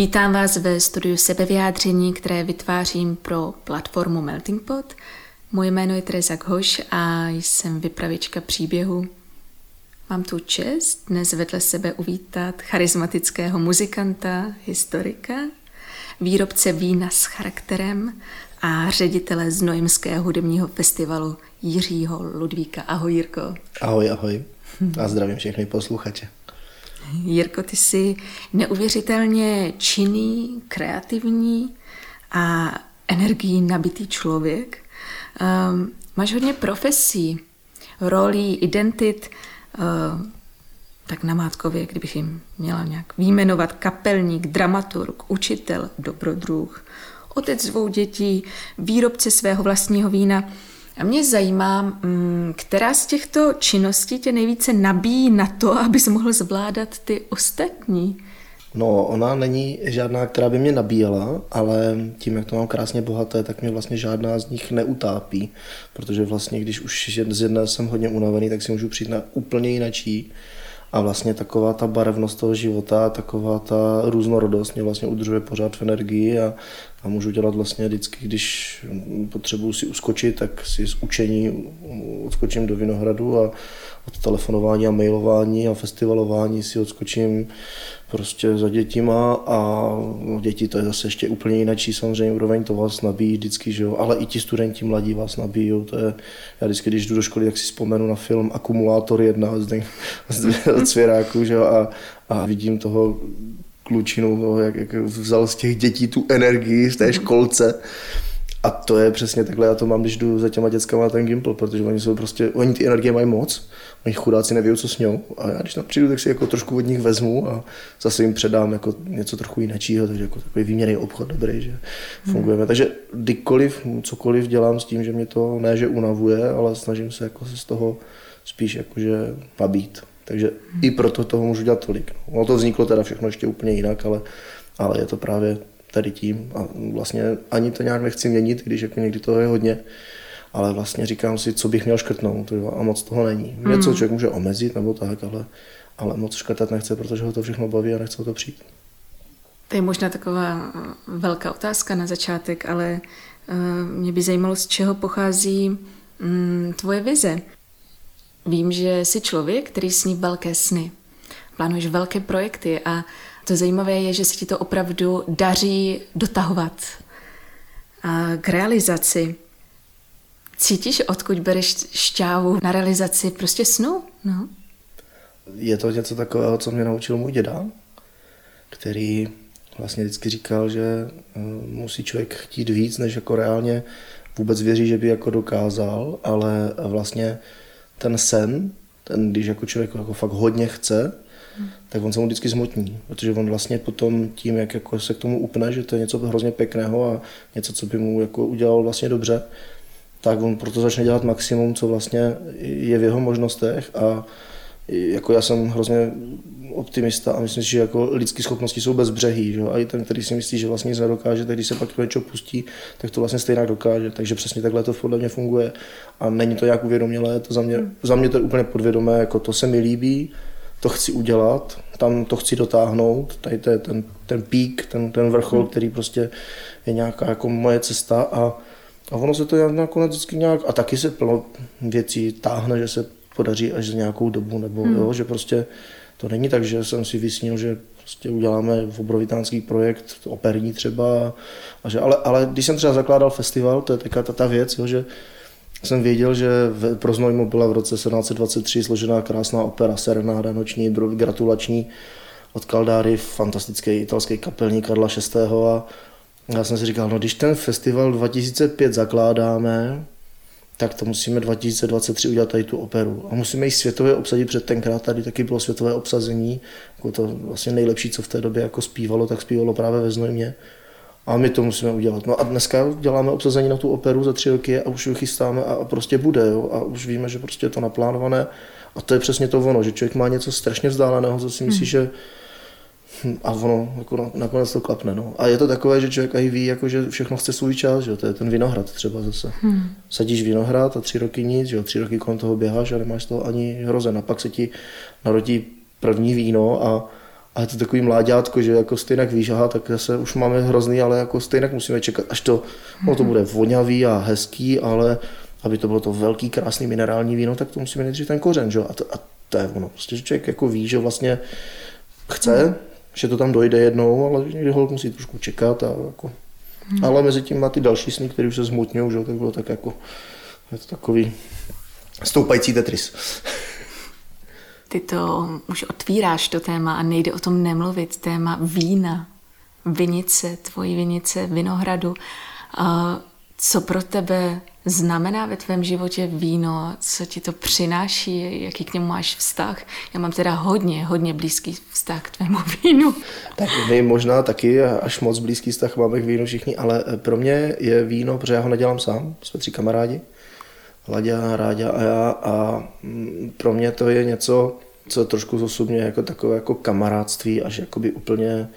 Vítám vás ve studiu sebevyjádření, které vytvářím pro platformu Melting Pot. Moje jméno je Teresa Ghoš a jsem vypravička příběhu. Mám tu čest dnes vedle sebe uvítat charismatického muzikanta, historika, výrobce vína s charakterem a ředitele Znojemského hudebního festivalu Jiřího Ludvíka. Ahoj Jirko. Ahoj, ahoj. A zdravím všechny posluchače. Jirko, ty jsi neuvěřitelně činný, kreativní a energií nabitý člověk. Um, máš hodně profesí, rolí, identit, uh, tak na Mátkově, kdybych jim měla nějak výjmenovat kapelník, dramaturg, učitel, dobrodruh, otec dvou dětí, výrobce svého vlastního vína – a mě zajímá, mm, která z těchto činností tě nejvíce nabíjí na to, abys mohl zvládat ty ostatní? No, ona není žádná, která by mě nabíjela, ale tím, jak to mám krásně bohaté, tak mě vlastně žádná z nich neutápí, protože vlastně, když už z jedné jsem hodně unavený, tak si můžu přijít na úplně jinačí a vlastně taková ta barevnost toho života, taková ta různorodost mě vlastně udržuje pořád v energii a, a můžu dělat vlastně vždycky, když potřebuji si uskočit, tak si z učení odskočím do Vinohradu a od telefonování a mailování a festivalování si odskočím prostě za dětima a děti to je zase ještě úplně jináčí samozřejmě úroveň, to vás nabíjí vždycky, že jo, ale i ti studenti mladí vás nabíjí, to je, já vždycky, když jdu do školy, tak si vzpomenu na film Akumulátor 1 z, z Cvěráku, že jo, a, a vidím toho klučinu, jak, jak vzal z těch dětí tu energii v té školce. A to je přesně takhle, já to mám, když jdu za těma dětskama na ten Gimple, protože oni jsou prostě, oni ty energie mají moc, oni chudáci neví, co s ňou. A já když tam přijdu, tak si jako trošku od nich vezmu a zase jim předám jako něco trochu jiného, takže jako takový výměný obchod dobrý, že fungujeme. Hmm. Takže kdykoliv, cokoliv dělám s tím, že mě to ne, že unavuje, ale snažím se jako se z toho spíš jakože nabít. Takže hmm. i proto toho můžu dělat tolik. No. Ono to vzniklo teda všechno ještě úplně jinak, ale, ale je to právě tady tím a vlastně ani to nějak nechci měnit, když jako někdy toho je hodně, ale vlastně říkám si, co bych měl škrtnout jo, a moc toho není. Hmm. Něco člověk může omezit nebo tak, ale, ale moc škrtat nechce, protože ho to všechno baví a nechce o to přijít. To je možná taková velká otázka na začátek, ale uh, mě by zajímalo, z čeho pochází um, tvoje vize. Vím, že jsi člověk, který sní velké sny. Plánuješ velké projekty a to zajímavé je, že se ti to opravdu daří dotahovat a k realizaci. Cítíš, odkud bereš šťávu na realizaci prostě snu? No. Je to něco takového, co mě naučil můj děda, který vlastně vždycky říkal, že eh, musí člověk chtít víc, než jako reálně vůbec věří, že by jako dokázal, ale vlastně ten sen, ten, když jako člověk jako fakt hodně chce, tak on se mu vždycky zmotní, protože on vlastně potom tím, jak jako se k tomu upne, že to je něco hrozně pěkného a něco, co by mu jako udělal vlastně dobře, tak on proto začne dělat maximum, co vlastně je v jeho možnostech a jako já jsem hrozně optimista a myslím si, že jako lidské schopnosti jsou bezbřehý. Že? A i ten, který si myslí, že vlastně nic nedokáže, tak když se pak něco pustí, tak to vlastně stejně dokáže. Takže přesně takhle to podle mě funguje. A není to nějak uvědomělé, to za mě, hmm. za mě to je úplně podvědomé, jako to se mi líbí, to chci udělat, tam to chci dotáhnout, tady to je ten, ten pík, ten, ten vrchol, hmm. který prostě je nějaká jako moje cesta a, a ono se to nakonec vždycky nějak, a taky se plno věcí táhne, že se podaří až za nějakou dobu, nebo hmm. jo, že prostě to není tak, že jsem si vysnil, že prostě uděláme obrovitánský projekt, operní třeba, a že, ale, ale když jsem třeba zakládal festival, to je taková ta, ta věc, jo, že jsem věděl, že v, pro Znojmo byla v roce 1723 složená krásná opera Serenáda noční, gratulační od Kaldáry, fantastický italský kapelník Karla VI. A já jsem si říkal, no když ten festival 2005 zakládáme, tak to musíme 2023 udělat tady tu operu. A musíme ji světově obsadit, před tenkrát tady taky bylo světové obsazení, jako to vlastně nejlepší, co v té době jako zpívalo, tak zpívalo právě ve Znojmě. A my to musíme udělat. No a dneska děláme obsazení na tu operu za tři roky a už ji chystáme a prostě bude. Jo? A už víme, že prostě je to naplánované. A to je přesně to ono, že člověk má něco strašně vzdáleného, co si myslí, hmm. že a ono jako nakonec to klapne. No. A je to takové, že člověk i ví, jako, že všechno chce svůj čas, že to je ten vinohrad třeba zase. Hmm. Sadíš vinohrad a tři roky nic, že tři roky kolem toho běháš a nemáš toho ani hrozen. A pak se ti narodí první víno a a je to takový mláďátko, že jako stejně víš, aha, tak se už máme hrozný, ale jako stejně musíme čekat, až to, no to bude vonavý a hezký, ale aby to bylo to velký, krásný minerální víno, tak to musíme nejdřív ten kořen, že? A, to, a to je ono. Prostě, že člověk jako ví, že vlastně chce, že to tam dojde jednou, ale někdy ho musí trošku čekat. A jako. Hmm. Ale mezi tím má ty další sny, které už se zmutňují, že tak bylo tak jako, je to takový stoupající Tetris. Ty to už otvíráš to téma a nejde o tom nemluvit. Téma vína, vinice, tvojí vinice, vinohradu. Co pro tebe znamená ve tvém životě víno? Co ti to přináší? Jaký k němu máš vztah? Já mám teda hodně, hodně blízký vztah k tvému vínu. Tak my možná taky až moc blízký vztah máme k vínu všichni, ale pro mě je víno, protože já ho nedělám sám, jsme tři kamarádi, Laďa, Ráďa a já a mm, pro mě to je něco, co trošku zosobně jako takové jako kamarádství až jakoby úplně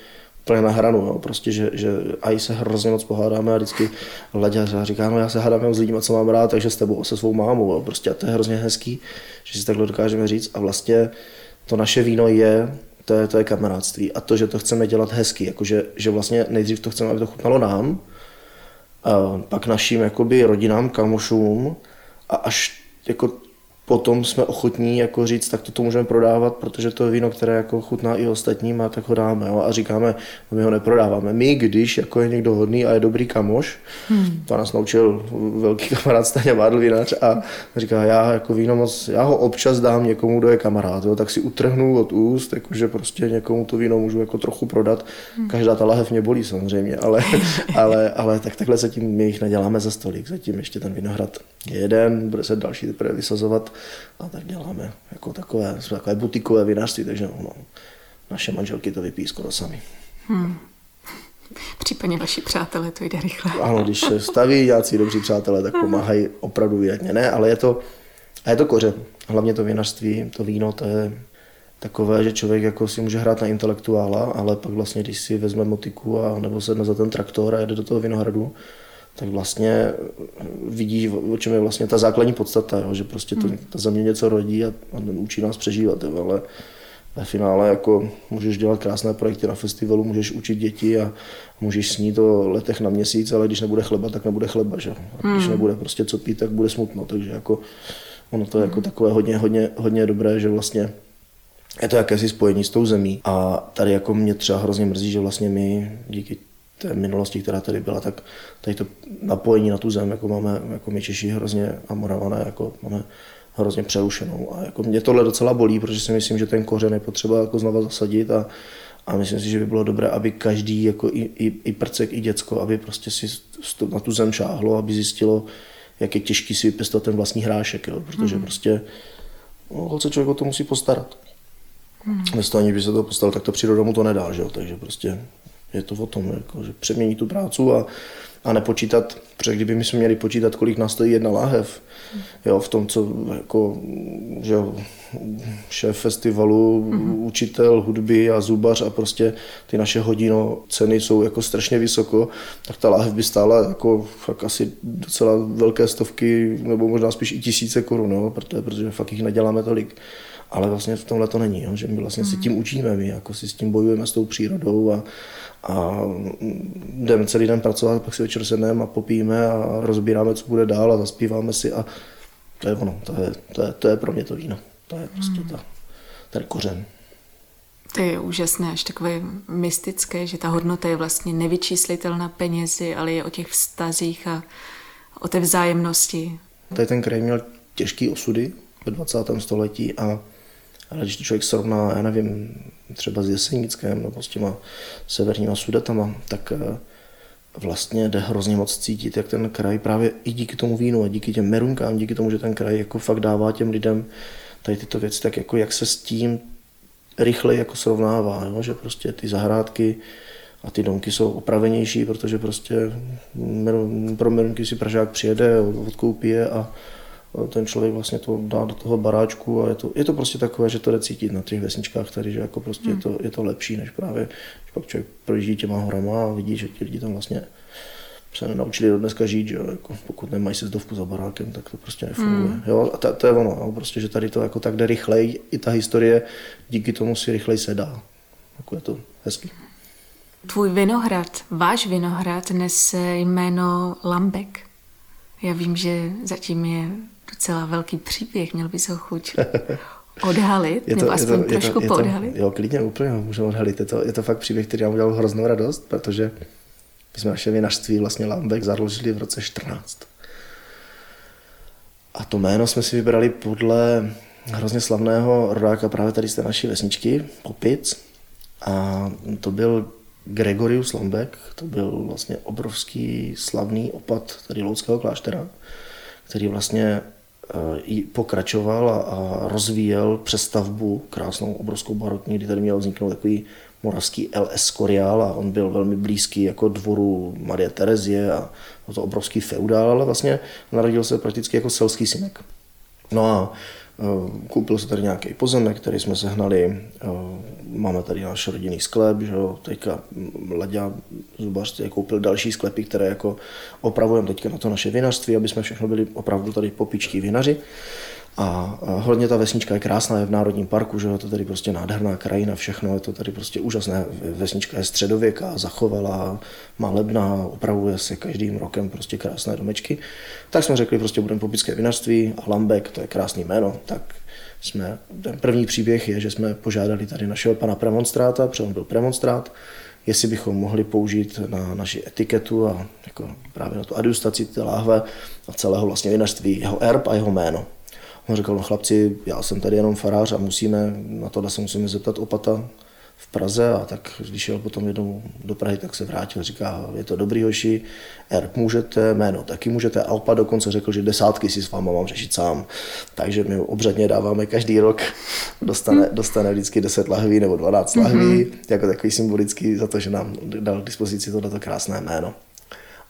úplně na hranu, jo. prostě, že, že aj se hrozně moc pohádáme a vždycky Laďa říká, no já se hádám s lidmi, co mám rád, takže s tebou, se svou mámou, jo. prostě a to je hrozně hezký, že si takhle dokážeme říct a vlastně to naše víno je, to je, to je kamarádství a to, že to chceme dělat hezky, jakože, že vlastně nejdřív to chceme, aby to chutnalo nám, a pak našim jakoby rodinám, kamošům a až jako potom jsme ochotní jako říct, tak toto můžeme prodávat, protože to je víno, které jako chutná i ostatním a tak ho dáme. Jo? A říkáme, no my ho neprodáváme. My, když jako je někdo hodný a je dobrý kamoš, hmm. to nás naučil velký kamarád Staně Vádl vinař a říká, já jako víno moc, já ho občas dám někomu, kdo je kamarád, jo? tak si utrhnu od úst, jakože prostě někomu to víno můžu jako trochu prodat. Hmm. Každá ta lahev mě bolí samozřejmě, ale, ale, ale tak takhle se tím my jich neděláme za stolik, zatím ještě ten vinohrad je jeden, bude se další teprve vysazovat a tak děláme jako takové, takové butikové vinařství, takže no, naše manželky to vypíjí skoro sami. Hmm. Případně vaši přátelé, to jde rychle. Ano, když se staví nějací dobří přátelé, tak pomáhají opravdu výjatně. Ne, ale je to, a je to kořen. Hlavně to vinařství, to víno, to je takové, že člověk jako si může hrát na intelektuála, ale pak vlastně, když si vezme motiku a nebo sedne za ten traktor a jede do toho vinohradu, tak vlastně vidí, o čem je vlastně ta základní podstata, jo, že prostě to, hmm. ta země něco rodí a, a učí nás přežívat, jo, ale ve finále jako můžeš dělat krásné projekty na festivalu, můžeš učit děti a můžeš snít o letech na měsíc, ale když nebude chleba, tak nebude chleba, že? A když hmm. nebude prostě co pít, tak bude smutno, takže jako ono to je jako hmm. takové hodně, hodně, hodně dobré, že vlastně je to jakési spojení s tou zemí a tady jako mě třeba hrozně mrzí, že vlastně my díky té minulosti, která tady byla, tak tady to napojení na tu zem, jako máme jako my Češi hrozně a Moravané, jako máme hrozně přerušenou. A jako mě tohle docela bolí, protože si myslím, že ten kořen je potřeba jako znova zasadit a, a myslím si, že by bylo dobré, aby každý, jako i, i, i prcek, i děcko, aby prostě si na tu zem šáhlo, aby zjistilo, jak je těžký si vypěstovat ten vlastní hrášek, jo? protože hmm. prostě no, se člověk o to musí postarat. Hmm. Bez toho, aniž by se to postaral, tak to příroda mu to nedá, že jo? takže prostě je to o tom, jako, že přeměnit tu prácu a, a nepočítat, protože kdyby my jsme měli počítat, kolik nás stojí jedna láhev, jo, v tom, co jako, že jo, šéf festivalu, mm-hmm. učitel hudby a zubař a prostě ty naše hodino ceny jsou jako strašně vysoko, tak ta láhev by stála jako fakt asi docela velké stovky, nebo možná spíš i tisíce korun, jo, protože, protože fakt jich neděláme tolik. Ale vlastně v tomhle to není, jo, že my vlastně mm-hmm. si tím učíme, my jako si s tím bojujeme s tou přírodou a, a jdeme celý den pracovat, pak si večer sedneme a popijeme a rozbíráme, co bude dál a zaspíváme si a to je ono, to je, to je, to je pro mě to víno. To je prostě hmm. ta, ten kořen. To je úžasné, až takové mystické, že ta hodnota je vlastně nevyčíslitelná penězi, ale je o těch vztazích a o té vzájemnosti. Tady ten kraj měl těžký osudy ve 20. století a ale když to člověk srovná, já nevím, třeba s Jesenickem nebo s těma severníma sudetama, tak eh, vlastně jde hrozně moc cítit, jak ten kraj právě i díky tomu vínu a díky těm merunkám, díky tomu, že ten kraj jako fakt dává těm lidem tady tyto věci, tak jako jak se s tím rychleji jako srovnává, jo? že prostě ty zahrádky a ty domky jsou opravenější, protože prostě pro merunky si Pražák přijede, odkoupí je a ten člověk vlastně to dá do toho baráčku a je to, je to prostě takové, že to jde cítit na těch vesničkách tady, že jako prostě hmm. je, to, je to lepší, než právě, když pak člověk projíždí těma horama a vidí, že ti lidi tam vlastně se nenaučili do dneska žít, že jo, jako pokud nemají sezdovku za barákem, tak to prostě nefunguje. Hmm. Jo, a to, to, je ono, jo, prostě, že tady to jako tak jde rychleji, i ta historie díky tomu si rychleji sedá. jako je to hezký. Tvůj vinohrad, váš vinohrad nese jméno Lambek. Já vím, že zatím je docela velký příběh, měl bys ho chuť odhalit, je to, nebo aspoň je to, trošku je to, poodhalit? jo, klidně úplně můžeme odhalit. Je to, je to fakt příběh, který nám udělal hroznou radost, protože my jsme naše vinařství vlastně Lambek založili v roce 14. A to jméno jsme si vybrali podle hrozně slavného rodáka právě tady z té naší vesničky, Popic. A to byl Gregorius Lambek, to byl vlastně obrovský slavný opat tady Loudského kláštera, který vlastně pokračoval a, rozvíjel přestavbu krásnou obrovskou barokní, kdy tady měl vzniknout takový moravský L. Escorial a on byl velmi blízký jako dvoru Marie Terezie a to obrovský feudál, ale vlastně narodil se prakticky jako selský synek. No a Eh, koupil se tady nějaký pozemek, který jsme sehnali. Máme tady náš rodinný sklep, že jo. Teďka Laďa Zubař koupil další sklepy, které jako opravujeme teďka na to naše vinařství, aby jsme všechno byli opravdu tady popičtí vinaři. A hodně ta vesnička je krásná, je v Národním parku, že je to tady prostě nádherná krajina, všechno, je to tady prostě úžasné. Vesnička je středověká, zachovala, malebná, opravuje se každým rokem prostě krásné domečky. Tak jsme řekli, prostě budeme popické vinařství a Lambek, to je krásný jméno, tak jsme, ten první příběh je, že jsme požádali tady našeho pana premonstráta, protože on byl premonstrát, jestli bychom mohli použít na naši etiketu a jako právě na tu adjustaci té láhve a celého vlastně vinařství jeho erb a jeho jméno. On říkal, no chlapci, já jsem tady jenom farář a musíme, na tohle se musíme zeptat opata v Praze a tak když šel potom jednou do Prahy, tak se vrátil, říká, je to dobrý hoši, erb můžete, jméno taky můžete a opat dokonce řekl, že desátky si s váma mám řešit sám. Takže my obřadně dáváme každý rok, dostane, dostane vždycky 10 lahví nebo 12 lahví, mm-hmm. jako takový symbolický za to, že nám dal k dispozici tohleto krásné jméno.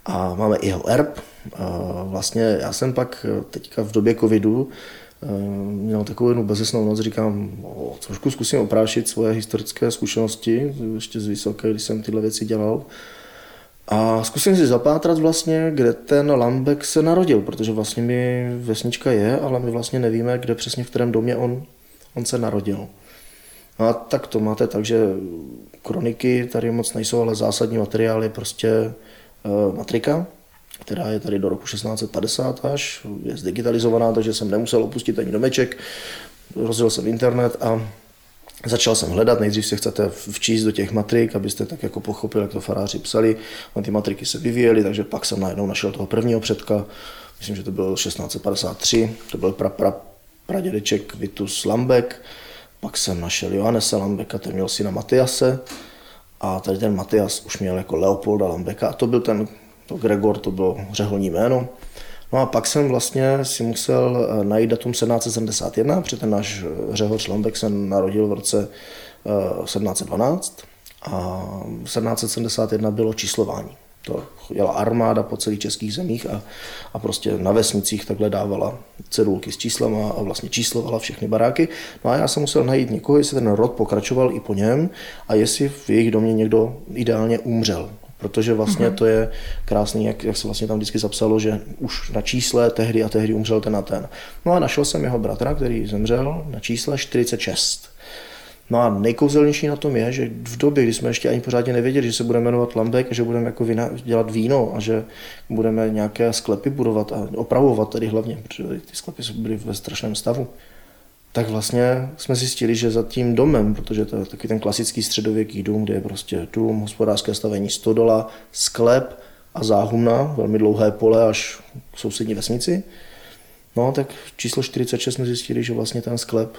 A máme i jeho erb. A vlastně já jsem pak teďka v době covidu měl takovou jednu bezesnou noc, říkám, o, trošku zkusím oprášit svoje historické zkušenosti, ještě z vysoké, když jsem tyhle věci dělal. A zkusím si zapátrat vlastně, kde ten Lambek se narodil, protože vlastně mi vesnička je, ale my vlastně nevíme, kde přesně v kterém domě on, on se narodil. A tak to máte tak, že kroniky tady moc nejsou, ale zásadní materiál je prostě uh, matrika, která je tady do roku 1650 až, je zdigitalizovaná, takže jsem nemusel opustit ani domeček, rozjel jsem internet a Začal jsem hledat, nejdřív se chcete včíst do těch matrik, abyste tak jako pochopili, jak to faráři psali. A ty matriky se vyvíjely, takže pak jsem najednou našel toho prvního předka, myslím, že to byl 1653, to byl pra, pra, pradědeček Vitus Lambek, pak jsem našel Johannese Lambeka, ten měl syna Matiase, a tady ten Matias už měl jako Leopolda Lambeka. A to byl ten to Gregor, to bylo řeholní jméno. No a pak jsem vlastně si musel eh, najít datum 1771, protože ten náš eh, Řehoř Lambek se narodil v roce 1712 eh, a 1771 bylo číslování. To jela armáda po celých českých zemích a, a prostě na vesnicích takhle dávala cedulky s číslama a vlastně číslovala všechny baráky. No a já jsem musel najít někoho, jestli ten rod pokračoval i po něm a jestli v jejich domě někdo ideálně umřel protože vlastně mm-hmm. to je krásný, jak, jak se vlastně tam vždycky zapsalo, že už na čísle tehdy a tehdy umřel ten a ten. No a našel jsem jeho bratra, který zemřel na čísle 46. No a nejkouzelnější na tom je, že v době, kdy jsme ještě ani pořádně nevěděli, že se bude jmenovat Lambek, že budeme jako vina, dělat víno a že budeme nějaké sklepy budovat a opravovat tady hlavně, protože ty sklepy byly ve strašném stavu tak vlastně jsme zjistili, že za tím domem, protože to je takový ten klasický středověký dům, kde je prostě dům, hospodářské stavení, stodola, sklep a záhumna, velmi dlouhé pole až k sousední vesnici. No, tak číslo 46 jsme zjistili, že vlastně ten sklep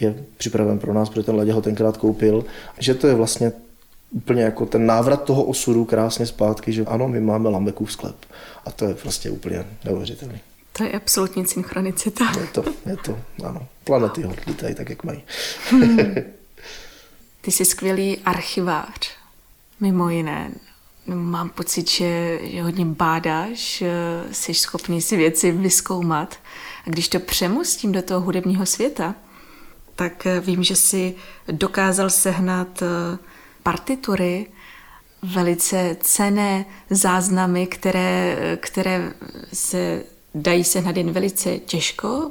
je připraven pro nás, protože ten Ladě ho tenkrát koupil, že to je vlastně úplně jako ten návrat toho osudu krásně zpátky, že ano, my máme Lambekův sklep. A to je prostě úplně neuvěřitelné. To je absolutní synchronicita. Je to, je to, ano. Planety lítají tak, jak mají. Hmm. Ty jsi skvělý archivář, mimo jiné. Mám pocit, že, že hodně bádáš, jsi schopný si věci vyskoumat. A když to přemostím do toho hudebního světa, tak vím, že si dokázal sehnat eh, partitury, velice cené záznamy, které, které se dají se jen velice těžko,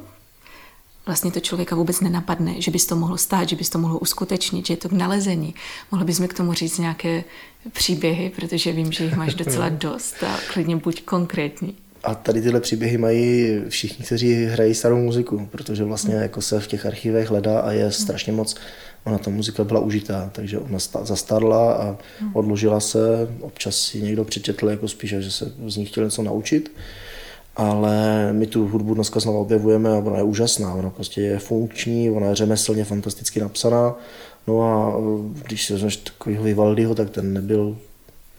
vlastně to člověka vůbec nenapadne, že bys to mohlo stát, že bys to mohlo uskutečnit, že je to k nalezení. Mohla bys mi k tomu říct nějaké příběhy, protože vím, že jich máš docela dost a klidně buď konkrétní. A tady tyhle příběhy mají všichni, kteří hrají starou muziku, protože vlastně hmm. jako se v těch archivech hledá a je hmm. strašně moc, ona ta muzika byla užitá, takže ona zastarla a hmm. odložila se, občas si někdo přečetl jako spíš, že se z ní chtěl něco naučit, ale my tu hudbu dneska znovu objevujeme a ona je úžasná, ona prostě je funkční, ona je řemeslně fantasticky napsaná, no a když si vezmeš takovýho Vivaldiho, tak ten nebyl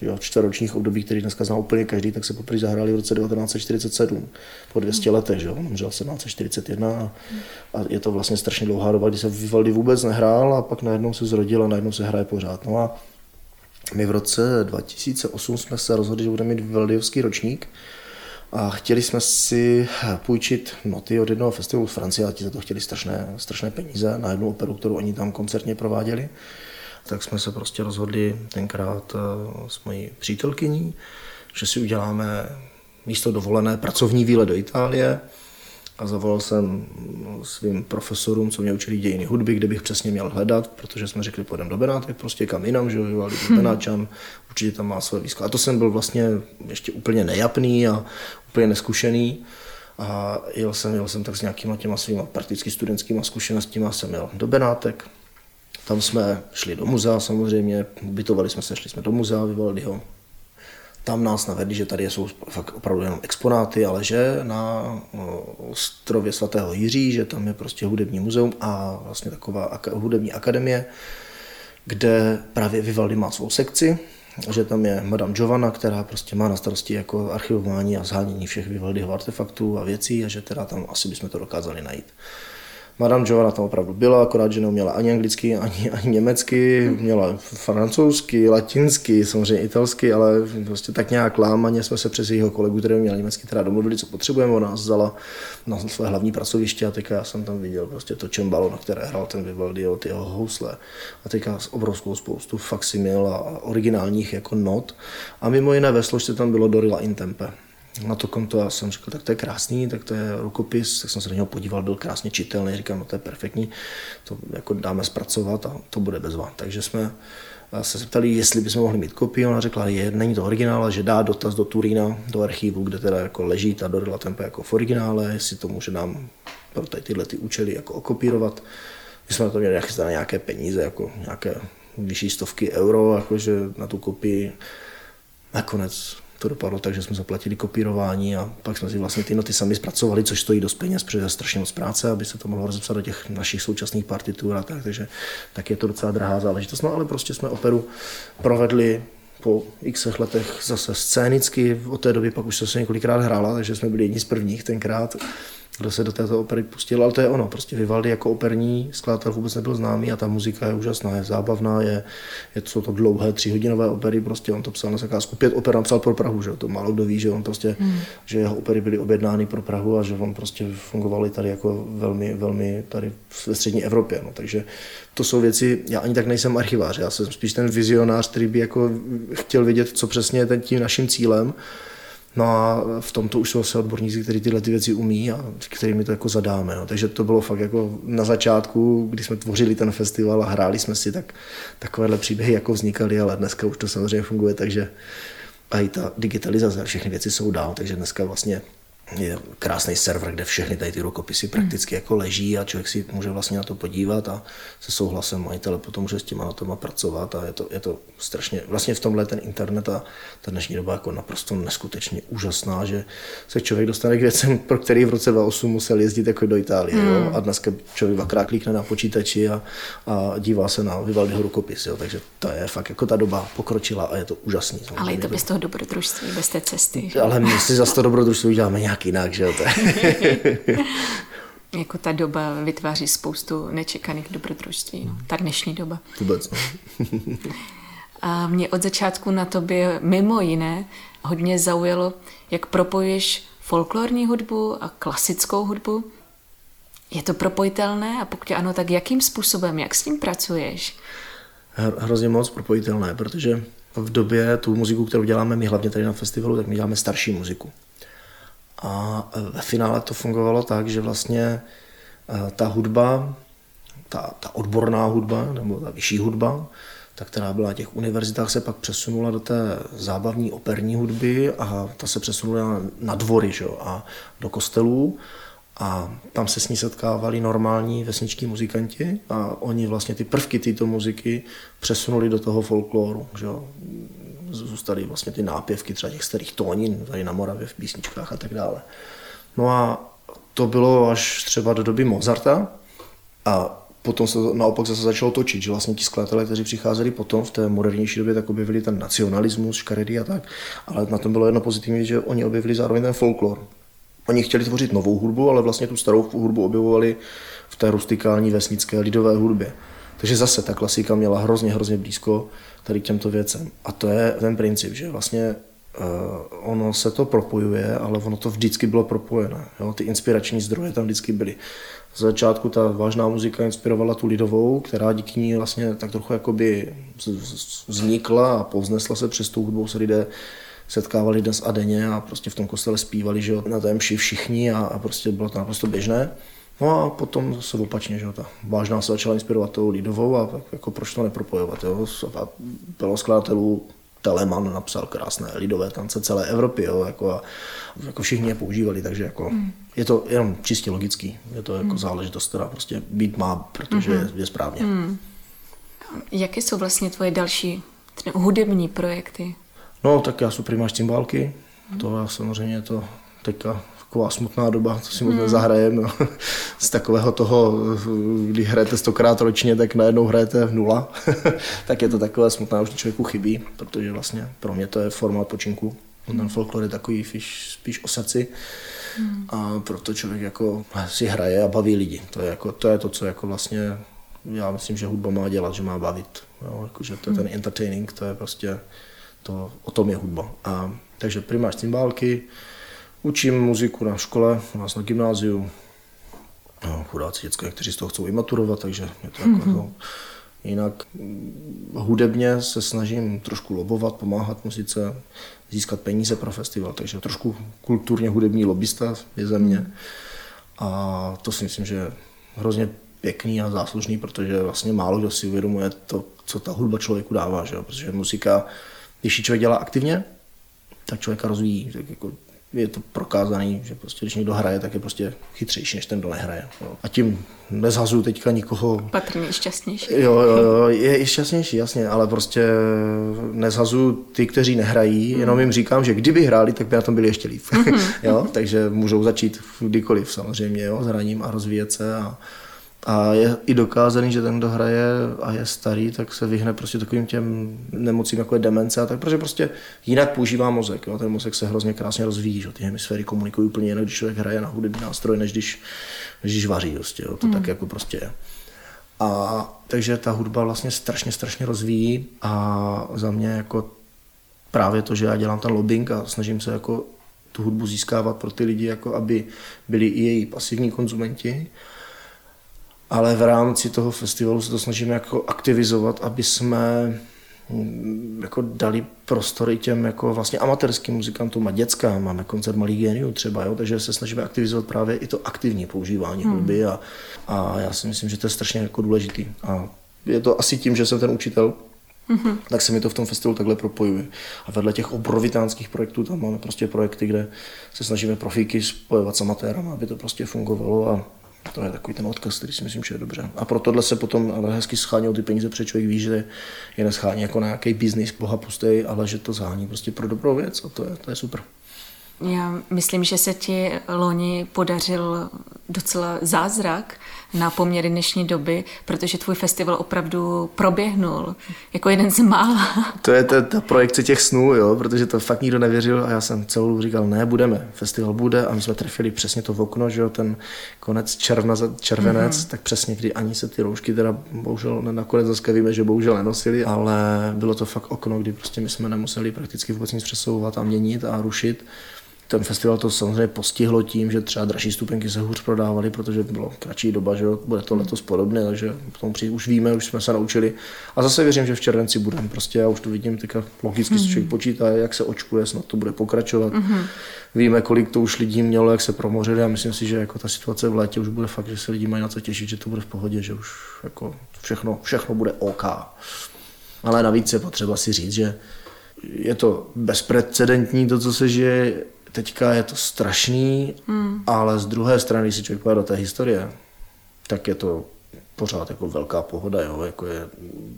jo, čtveročních období, který dneska zná úplně každý, tak se poprvé zahráli v roce 1947, po 200 hmm. letech, že jo, on umřel 1741 a, a, je to vlastně strašně dlouhá doba, kdy se Vivaldi vůbec nehrál a pak najednou se zrodil a najednou se hraje pořád. No a my v roce 2008 jsme se rozhodli, že budeme mít Vivaldiovský ročník, a chtěli jsme si půjčit noty od jednoho festivalu z Francie a ti za to chtěli strašné, strašné peníze na jednu operu, kterou oni tam koncertně prováděli tak jsme se prostě rozhodli tenkrát eh, s mojí přítelkyní, že si uděláme místo dovolené pracovní výlet do Itálie a zavolal jsem svým profesorům, co mě učili dějiny hudby, kde bych přesně měl hledat, protože jsme řekli, půjdeme do Benátek, prostě kam jinam, že jo, hmm. Benáčan, určitě tam má své výzkum. A to jsem byl vlastně ještě úplně nejapný a úplně neskušený. A jel jsem, jel jsem tak s nějakýma těma svýma prakticky studentskýma zkušenostmi jsem měl do Benátek, tam jsme šli do muzea samozřejmě, ubytovali jsme se, šli jsme do muzea Vivaldiho. Tam nás navedli, že tady jsou fakt opravdu jenom exponáty, ale že na ostrově svatého Jiří, že tam je prostě hudební muzeum a vlastně taková hudební akademie, kde právě Vivaldi má svou sekci, že tam je Madame Giovanna, která prostě má na starosti jako archivování a zhánění všech Vivaldiho artefaktů a věcí a že teda tam asi bychom to dokázali najít. Madame Giovanna tam opravdu byla, akorát, že neuměla ani anglicky, ani, ani německy, měla francouzsky, latinsky, samozřejmě italsky, ale prostě tak nějak lámaně jsme se přes jejího kolegu, který měl německy, teda domluvili, co potřebujeme, ona nás vzala na své hlavní pracoviště a teďka já jsem tam viděl prostě to čembalo, na které hrál ten Vivaldi, ty jeho housle. A teďka s obrovskou spoustu faksimil a originálních jako not. A mimo jiné ve složce tam bylo Dorila Intempe na to konto já jsem řekl, tak to je krásný, tak to je rukopis, tak jsem se na něho podíval, byl krásně čitelný, říkám, no to je perfektní, to jako dáme zpracovat a to bude bez vám. Takže jsme se zeptali, jestli bychom mohli mít kopii, ona řekla, je, není to originál, že dá dotaz do Turína, do archivu, kde teda jako leží ta Dorila Tempe jako v originále, jestli to může nám pro tady tyhle ty účely jako okopírovat. My jsme na to měli nějaké peníze, jako nějaké vyšší stovky euro, jakože na tu kopii. Nakonec to dopadlo tak, že jsme zaplatili kopírování a pak jsme si vlastně ty noty sami zpracovali, což stojí dost peněz, protože je strašně moc práce, aby se to mohlo rozepsat do těch našich současných partitur a tak, takže tak je to docela drahá záležitost. No ale prostě jsme operu provedli po x letech zase scénicky, od té doby pak už se několikrát hrála, takže jsme byli jedni z prvních tenkrát kdo se do této opery pustil, ale to je ono. Prostě Vivaldi jako operní skladatel vůbec nebyl známý a ta muzika je úžasná, je zábavná, je, je jsou to dlouhé tříhodinové opery, prostě on to psal na zakázku. Pět oper napsal pro Prahu, že to málo kdo ví, že on prostě, hmm. že jeho opery byly objednány pro Prahu a že on prostě fungoval tady jako velmi, velmi tady ve střední Evropě. No. Takže to jsou věci, já ani tak nejsem archivář, já jsem spíš ten vizionář, který by jako chtěl vědět, co přesně je tím naším cílem No a v tomto už jsou asi odborníci, kteří tyhle ty věci umí a kterými to jako zadáme. No. Takže to bylo fakt jako na začátku, kdy jsme tvořili ten festival a hráli jsme si, tak takovéhle příběhy jako vznikaly, ale dneska už to samozřejmě funguje, takže a i ta digitalizace, všechny věci jsou dál, takže dneska vlastně je krásný server, kde všechny tady ty rukopisy prakticky jako leží a člověk si může vlastně na to podívat a se souhlasem majitele potom může s těma datama pracovat a je to, je to strašně, vlastně v tomhle ten internet a ta dnešní doba jako naprosto neskutečně úžasná, že se člověk dostane k věcem, pro který v roce 2008 musel jezdit jako do Itálie mm. jo? Hmm. a dneska člověk dvakrát klikne na počítači a, a dívá se na Vivaldiho rukopis, jo? takže to je fakt jako ta doba pokročila a je to úžasný. Ale je to bez toho dobrodružství, bez té cesty. Ale my si za to dobrodružství děláme nějak jinak, že jo? jako ta doba vytváří spoustu nečekaných dobrodružství, no. ta dnešní doba. Vůbec, no. A mě od začátku na tobě mimo jiné hodně zaujalo, jak propojuješ folklorní hudbu a klasickou hudbu. Je to propojitelné a pokud ano, tak jakým způsobem, jak s tím pracuješ? Hrozně moc propojitelné, protože v době tu muziku, kterou děláme my hlavně tady na festivalu, tak my děláme starší muziku. A ve finále to fungovalo tak, že vlastně ta hudba, ta, ta odborná hudba, nebo ta vyšší hudba, ta, která byla na těch univerzitách, se pak přesunula do té zábavní operní hudby a ta se přesunula na dvory že? a do kostelů a tam se s ní setkávali normální vesničtí muzikanti a oni vlastně ty prvky této muziky přesunuli do toho folkloru. Že? Zůstaly vlastně ty nápěvky třeba těch starých tónin tady na Moravě v písničkách a tak dále. No a to bylo až třeba do doby Mozarta a potom se to naopak zase začalo točit, že vlastně ti skladatelé, kteří přicházeli potom v té modernější době, tak objevili ten nacionalismus, škaredy a tak, ale na tom bylo jedno pozitivní, že oni objevili zároveň ten folklor. Oni chtěli tvořit novou hudbu, ale vlastně tu starou hudbu objevovali v té rustikální vesnické lidové hudbě. Takže zase ta klasika měla hrozně, hrozně blízko tady k těmto věcem. A to je ten princip, že vlastně uh, ono se to propojuje, ale ono to vždycky bylo propojené. Jo? Ty inspirační zdroje tam vždycky byly. Z začátku ta vážná muzika inspirovala tu lidovou, která díky ní vlastně tak trochu jakoby vznikla a povznesla se přes tu hudbu se lidé setkávali dnes a denně a prostě v tom kostele zpívali, že na té mši všichni a, a prostě bylo to naprosto běžné. No a potom se opačně, že ta vážná se začala inspirovat tou lidovou a jako proč to nepropojovat, jo. A bylo skladatelů Telemann napsal krásné lidové tance celé Evropy, jo, jako, a, jako všichni je používali, takže jako mm. je to jenom čistě logický, je to jako mm. záležitost, která prostě být má, protože mm-hmm. je, je správně. Mm. Jaké jsou vlastně tvoje další hudební projekty? No, tak já jsem primář cymbálky, mm. to já samozřejmě to teďka taková smutná doba, co si moc hmm. nezahrajem. No. Z takového toho, kdy hrajete stokrát ročně, tak najednou hrajete v nula. tak je to takové smutné, už člověku chybí, protože vlastně pro mě to je forma odpočinku. Hmm. Ten folklor je takový spíš, spíš o srdci. Hmm. A proto člověk jako si hraje a baví lidi. To je, jako, to je to, co jako vlastně já myslím, že hudba má dělat, že má bavit. Jo, jako, že to je ten entertaining, to je prostě, to, o tom je hudba. A, takže primář cymbálky, Učím muziku na škole, u nás na gymnáziu. No, chudáci dětské, kteří z toho chcou imaturovat, takže je to jako mm-hmm. to. Jinak hudebně se snažím trošku lobovat, pomáhat muzice, získat peníze pro festival, takže trošku kulturně hudební lobista je ze mě. A to si myslím, že je hrozně pěkný a záslužný, protože vlastně málo kdo si uvědomuje to, co ta hudba člověku dává, že jo? protože muzika, když ji člověk dělá aktivně, tak člověka rozvíjí, tak jako je to prokázaný, že prostě když někdo hraje, tak je prostě chytřejší, než ten, kdo nehraje. Jo. A tím nezhazuju teďka nikoho. Patrně šťastnější. Jo, jo, jo, je i šťastnější, jasně, ale prostě nezhazuju ty, kteří nehrají, mm. jenom jim říkám, že kdyby hráli, tak by na tom byli ještě líp. Mm-hmm. jo, takže můžou začít kdykoliv samozřejmě, jo, s hraním a rozvíjet se a, a je i dokázaný, že ten, kdo hraje a je starý, tak se vyhne prostě takovým těm nemocím, jako je demence a tak, protože prostě jinak používá mozek. Jo? Ten mozek se hrozně krásně rozvíjí, že? ty hemisféry komunikují úplně jinak, když člověk hraje na hudební nástroj, než když, než když vaří. Prostě, jo? To hmm. tak jako prostě je. A takže ta hudba vlastně strašně, strašně rozvíjí a za mě jako právě to, že já dělám ten lobbying a snažím se jako tu hudbu získávat pro ty lidi, jako aby byli i její pasivní konzumenti, ale v rámci toho festivalu se to snažíme jako aktivizovat, aby jsme mm, jako dali prostory těm jako vlastně amatérským muzikantům a dětskám. Máme koncert Malých geniů třeba, jo? takže se snažíme aktivizovat právě i to aktivní používání hmm. hudby a, a já si myslím, že to je strašně jako důležitý. A je to asi tím, že jsem ten učitel, Mm-hmm. tak se mi to v tom festivalu takhle propojuje. A vedle těch obrovitánských projektů tam máme prostě projekty, kde se snažíme profíky spojovat s amatérama, aby to prostě fungovalo a to je takový ten odkaz, který si myslím, že je dobře. A pro tohle se potom hezky scháněl ty peníze, protože člověk ví, že je neschání jako nějaký biznis boha pustý, ale že to zhání prostě pro dobrou věc a to je, to je super. Já myslím, že se ti loni podařil docela zázrak na poměry dnešní doby, protože tvůj festival opravdu proběhnul jako jeden z mála. To je ta, ta projekce těch snů, jo, protože to fakt nikdo nevěřil a já jsem celou říkal, ne, budeme, festival bude a my jsme trefili přesně to v okno, že jo, ten konec června, červenec, mm-hmm. tak přesně, kdy ani se ty roušky teda bohužel nakonec zase víme, že bohužel nenosili, ale bylo to fakt okno, kdy prostě my jsme nemuseli prakticky vůbec nic přesouvat a měnit a rušit ten festival to samozřejmě postihlo tím, že třeba dražší stupenky se hůř prodávaly, protože bylo kratší doba, že bude to letos podobné, takže tom přijde, už víme, už jsme se naučili. A zase věřím, že v červenci budeme. Prostě já už to vidím, teďka logicky mm-hmm. člověk počítá, jak se očkuje, snad to bude pokračovat. Mm-hmm. Víme, kolik to už lidí mělo, jak se promořili a myslím si, že jako ta situace v létě už bude fakt, že se lidi mají na co těšit, že to bude v pohodě, že už jako všechno, všechno bude OK. Ale navíc je potřeba si říct, že je to bezprecedentní to, co se žije teďka je to strašný, hmm. ale z druhé strany, když si člověk do té historie, tak je to pořád jako velká pohoda, jo? Jako je,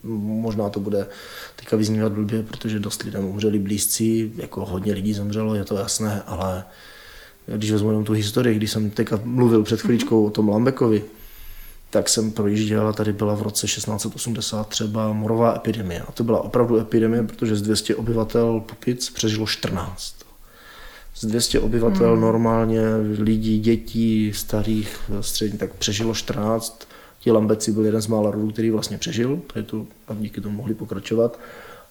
možná to bude teďka vyznívat blbě, protože dost lidem umřeli blízcí, jako hodně lidí zemřelo, je to jasné, ale když vezmu jenom tu historii, když jsem teďka mluvil před chvíličkou mm-hmm. o tom Lambekovi, tak jsem projížděl a tady byla v roce 1680 třeba morová epidemie. A to byla opravdu epidemie, protože z 200 obyvatel Pupic přežilo 14 z 200 obyvatel hmm. normálně, lidí, dětí, starých, střední, tak přežilo 14. Ti Lambeci byl jeden z mála rodů, který vlastně přežil, je to, a díky tomu mohli pokračovat.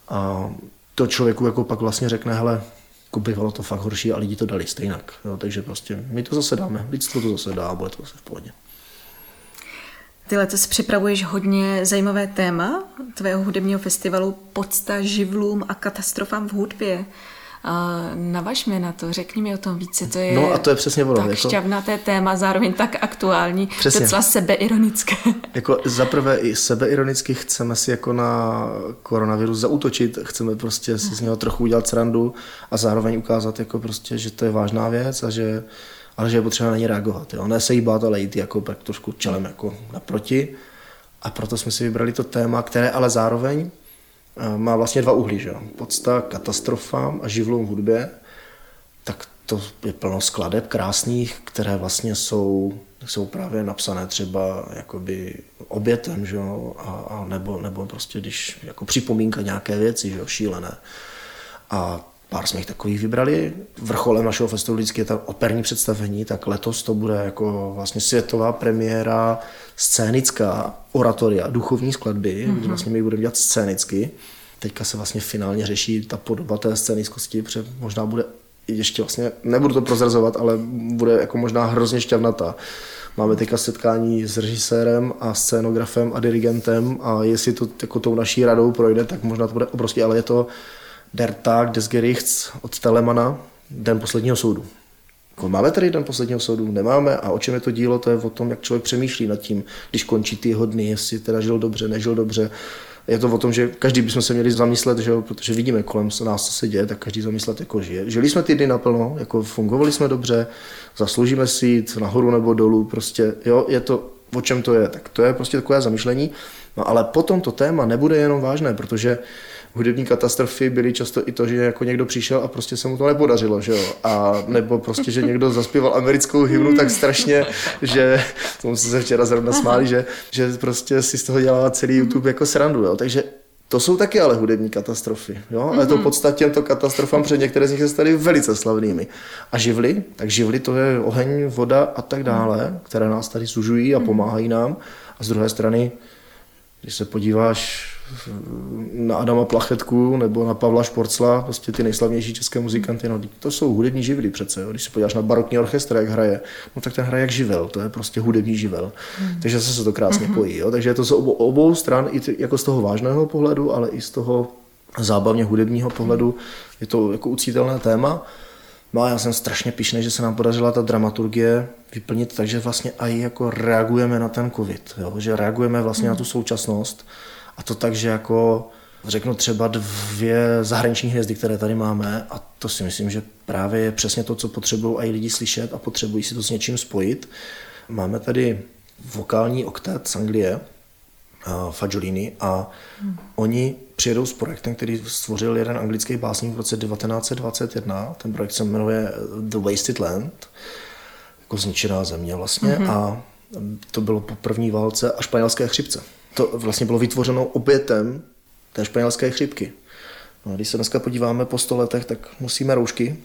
A to člověku jako pak vlastně řekne, hele, jako bývalo to fakt horší a lidi to dali stejně. Jo, takže prostě my to zase dáme, lidstvo to zase dá a bude to zase v pohodě. Ty letos připravuješ hodně zajímavé téma tvého hudebního festivalu Podsta živlům a katastrofám v hudbě. Navaž mi na to, řekni mi o tom více, to je, no a to je přesně ono, tak jako... šťavnaté téma, zároveň tak aktuální, přesně. docela sebeironické. Jako zaprvé i sebeironicky chceme si jako na koronavirus zautočit, chceme prostě si z něho trochu udělat srandu a zároveň ukázat, jako prostě, že to je vážná věc a že, ale že je potřeba na ně reagovat. Jo? Ne se jí bát, ale jít jako tak trošku čelem jako naproti. A proto jsme si vybrali to téma, které ale zároveň má vlastně dva uhly, že? podsta katastrofám a živlům hudbě, tak to je plno skladeb krásných, které vlastně jsou, jsou právě napsané třeba jakoby obětem, že? A, a nebo, nebo prostě když jako připomínka nějaké věci, že? šílené. A pár jsme jich takových vybrali. Vrcholem našeho festivalu vždycky je ta operní představení, tak letos to bude jako vlastně světová premiéra scénická oratoria, duchovní skladby, mm-hmm. vlastně my budeme dělat scénicky. Teďka se vlastně finálně řeší ta podoba té scénickosti, protože možná bude ještě vlastně, nebudu to prozrazovat, ale bude jako možná hrozně šťavnatá. Máme teďka setkání s režisérem a scénografem a dirigentem a jestli to jako tou naší radou projde, tak možná to bude obrovský, ale je to Der Tag des Gerichts od Telemana, Den posledního soudu. Jako máme tady den posledního soudu? Nemáme. A o čem je to dílo? To je o tom, jak člověk přemýšlí nad tím, když končí ty jeho dny, jestli teda žil dobře, nežil dobře. Je to o tom, že každý bychom se měli zamyslet, že protože vidíme kolem se nás, co se děje, tak každý zamyslet, jako žije. Žili jsme ty dny naplno, jako fungovali jsme dobře, zasloužíme si jít nahoru nebo dolů, prostě jo, je to, o čem to je. Tak to je prostě takové zamýšlení. No ale potom to téma nebude jenom vážné, protože hudební katastrofy byly často i to, že jako někdo přišel a prostě se mu to nepodařilo, že jo? A nebo prostě, že někdo zaspíval americkou hymnu tak strašně, že tomu se včera zrovna smáli, že, že prostě si z toho dělala celý YouTube jako srandu, jo? Takže to jsou taky ale hudební katastrofy. Jo? Ale to v podstatě to katastrofám před některé z nich se staly velice slavnými. A živly, tak živly to je oheň, voda a tak dále, které nás tady sužují a pomáhají nám. A z druhé strany, když se podíváš na Adama Plachetku nebo na Pavla Šporcla, prostě ty nejslavnější české muzikanty, no to jsou hudební živly přece, jo. když se podíváš na barokní orchestr, jak hraje, no tak ten hraje jak živel, to je prostě hudební živel, mm. takže zase se to krásně mm-hmm. pojí, jo. takže to jsou obou, obou stran, i ty, jako z toho vážného pohledu, ale i z toho zábavně hudebního pohledu, je to jako ucítelné téma. No a já jsem strašně pišný, že se nám podařila ta dramaturgie vyplnit, takže vlastně i jako reagujeme na ten covid, jo? že reagujeme vlastně mm. na tu současnost a to tak, že jako řeknu třeba dvě zahraniční hvězdy, které tady máme a to si myslím, že právě je přesně to, co potřebují i lidi slyšet a potřebují si to s něčím spojit. Máme tady vokální oktet z Anglie, uh, Fagiolini, a hmm. oni přijedou s projektem, který stvořil jeden anglický básník v roce 1921. Ten projekt se jmenuje The Wasted Land, jako zničená země vlastně, hmm. a to bylo po první válce a španělské chřipce to vlastně bylo vytvořeno obětem té španělské chřipky. No, když se dneska podíváme po sto letech, tak nosíme roušky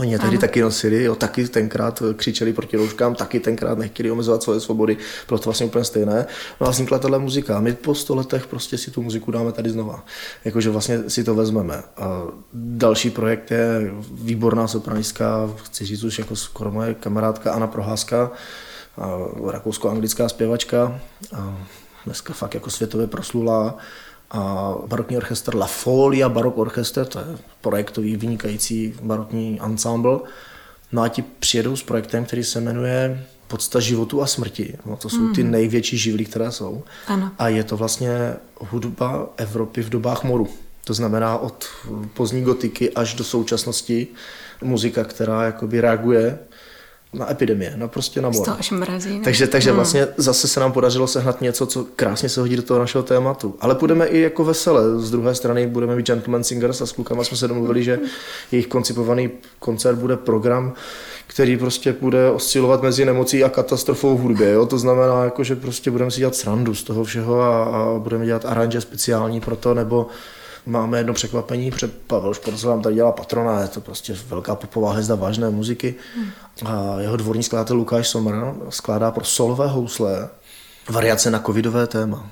Oni je tehdy ano. taky nosili, jo, taky tenkrát křičeli proti rouškám, taky tenkrát nechtěli omezovat svoje svobody, bylo to vlastně úplně stejné. No a vznikla tahle muzika my po sto letech prostě si tu muziku dáme tady znova. Jakože vlastně si to vezmeme. A další projekt je výborná sopranistka, chci říct už jako skoro moje kamarádka Anna Proházka, rakousko-anglická zpěvačka, a dneska fakt jako světově proslulá a barokní orchestr La Folia Barok Orchester, to je projektový vynikající barokní ensemble. No a ti přijedou s projektem, který se jmenuje Podsta životu a smrti. No, to jsou mm. ty hmm. největší živly, které jsou. Ano. A je to vlastně hudba Evropy v dobách moru. To znamená od pozdní gotiky až do současnosti muzika, která jakoby reaguje na epidemie, no prostě na mor. To až mrazí, ne? Takže, takže hmm. vlastně zase se nám podařilo sehnat něco, co krásně se hodí do toho našeho tématu. Ale půjdeme i jako vesele. Z druhé strany budeme mít Gentleman Singers a s klukama jsme se domluvili, že jejich koncipovaný koncert bude program, který prostě bude oscilovat mezi nemocí a katastrofou v hudbě. Jo? To znamená, jako, že prostě budeme si dělat srandu z toho všeho a, a budeme dělat aranže speciální pro to, nebo máme jedno překvapení, před Pavel Šporc vám tady dělá patrona, je to prostě velká popová hvězda vážné muziky. A jeho dvorní skladatel Lukáš Sommer skládá pro solové housle variace na covidové téma.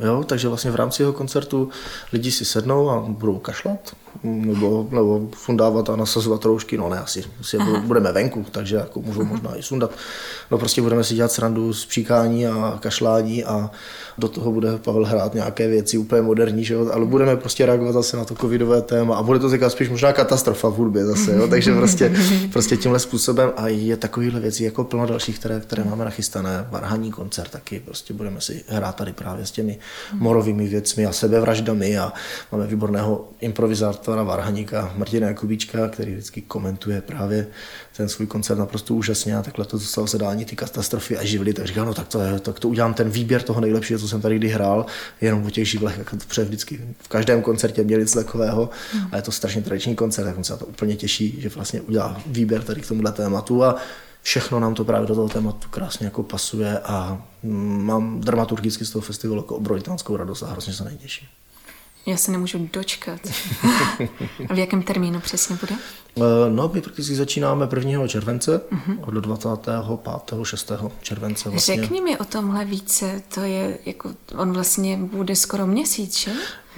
Jo, takže vlastně v rámci jeho koncertu lidi si sednou a budou kašlat, nebo, nebo fundávat a nasazovat roušky, no ne, asi, asi budeme venku, takže jako můžou možná i sundat. No prostě budeme si dělat srandu z příkání a kašlání a do toho bude Pavel hrát nějaké věci úplně moderní, že jo? ale budeme prostě reagovat zase na to covidové téma a bude to říkat spíš možná katastrofa v hudbě zase, jo? takže prostě, prostě tímhle způsobem a je takovýhle věcí jako plno dalších, které, které máme nachystané, varhaní koncert taky, prostě budeme si hrát tady právě s těmi morovými věcmi a sebevraždami a máme výborného improvizátora Varhaníka Martina Jakubíčka, který vždycky komentuje právě ten svůj koncert naprosto úžasně a takhle to dostalo se dání ty katastrofy a živly, tak říkal, no tak to, je, tak to udělám ten výběr toho nejlepšího, co jsem tady kdy hrál, jenom o těch živlech, jako to vždycky v každém koncertě měli něco takového a je to strašně tradiční koncert, tak se na to úplně těší, že vlastně udělá výběr tady k tomuhle tématu a všechno nám to právě do toho tématu krásně jako pasuje a mám dramaturgicky z toho festivalu jako obrovitánskou radost a hrozně se nejtěším. Já se nemůžu dočkat. A v jakém termínu přesně bude? Eh, no, my prakticky začínáme 1. července uh-huh. od 25. 6. července. Vlastně. Řekni mi o tomhle více, to je jako, on vlastně bude skoro měsíc, že?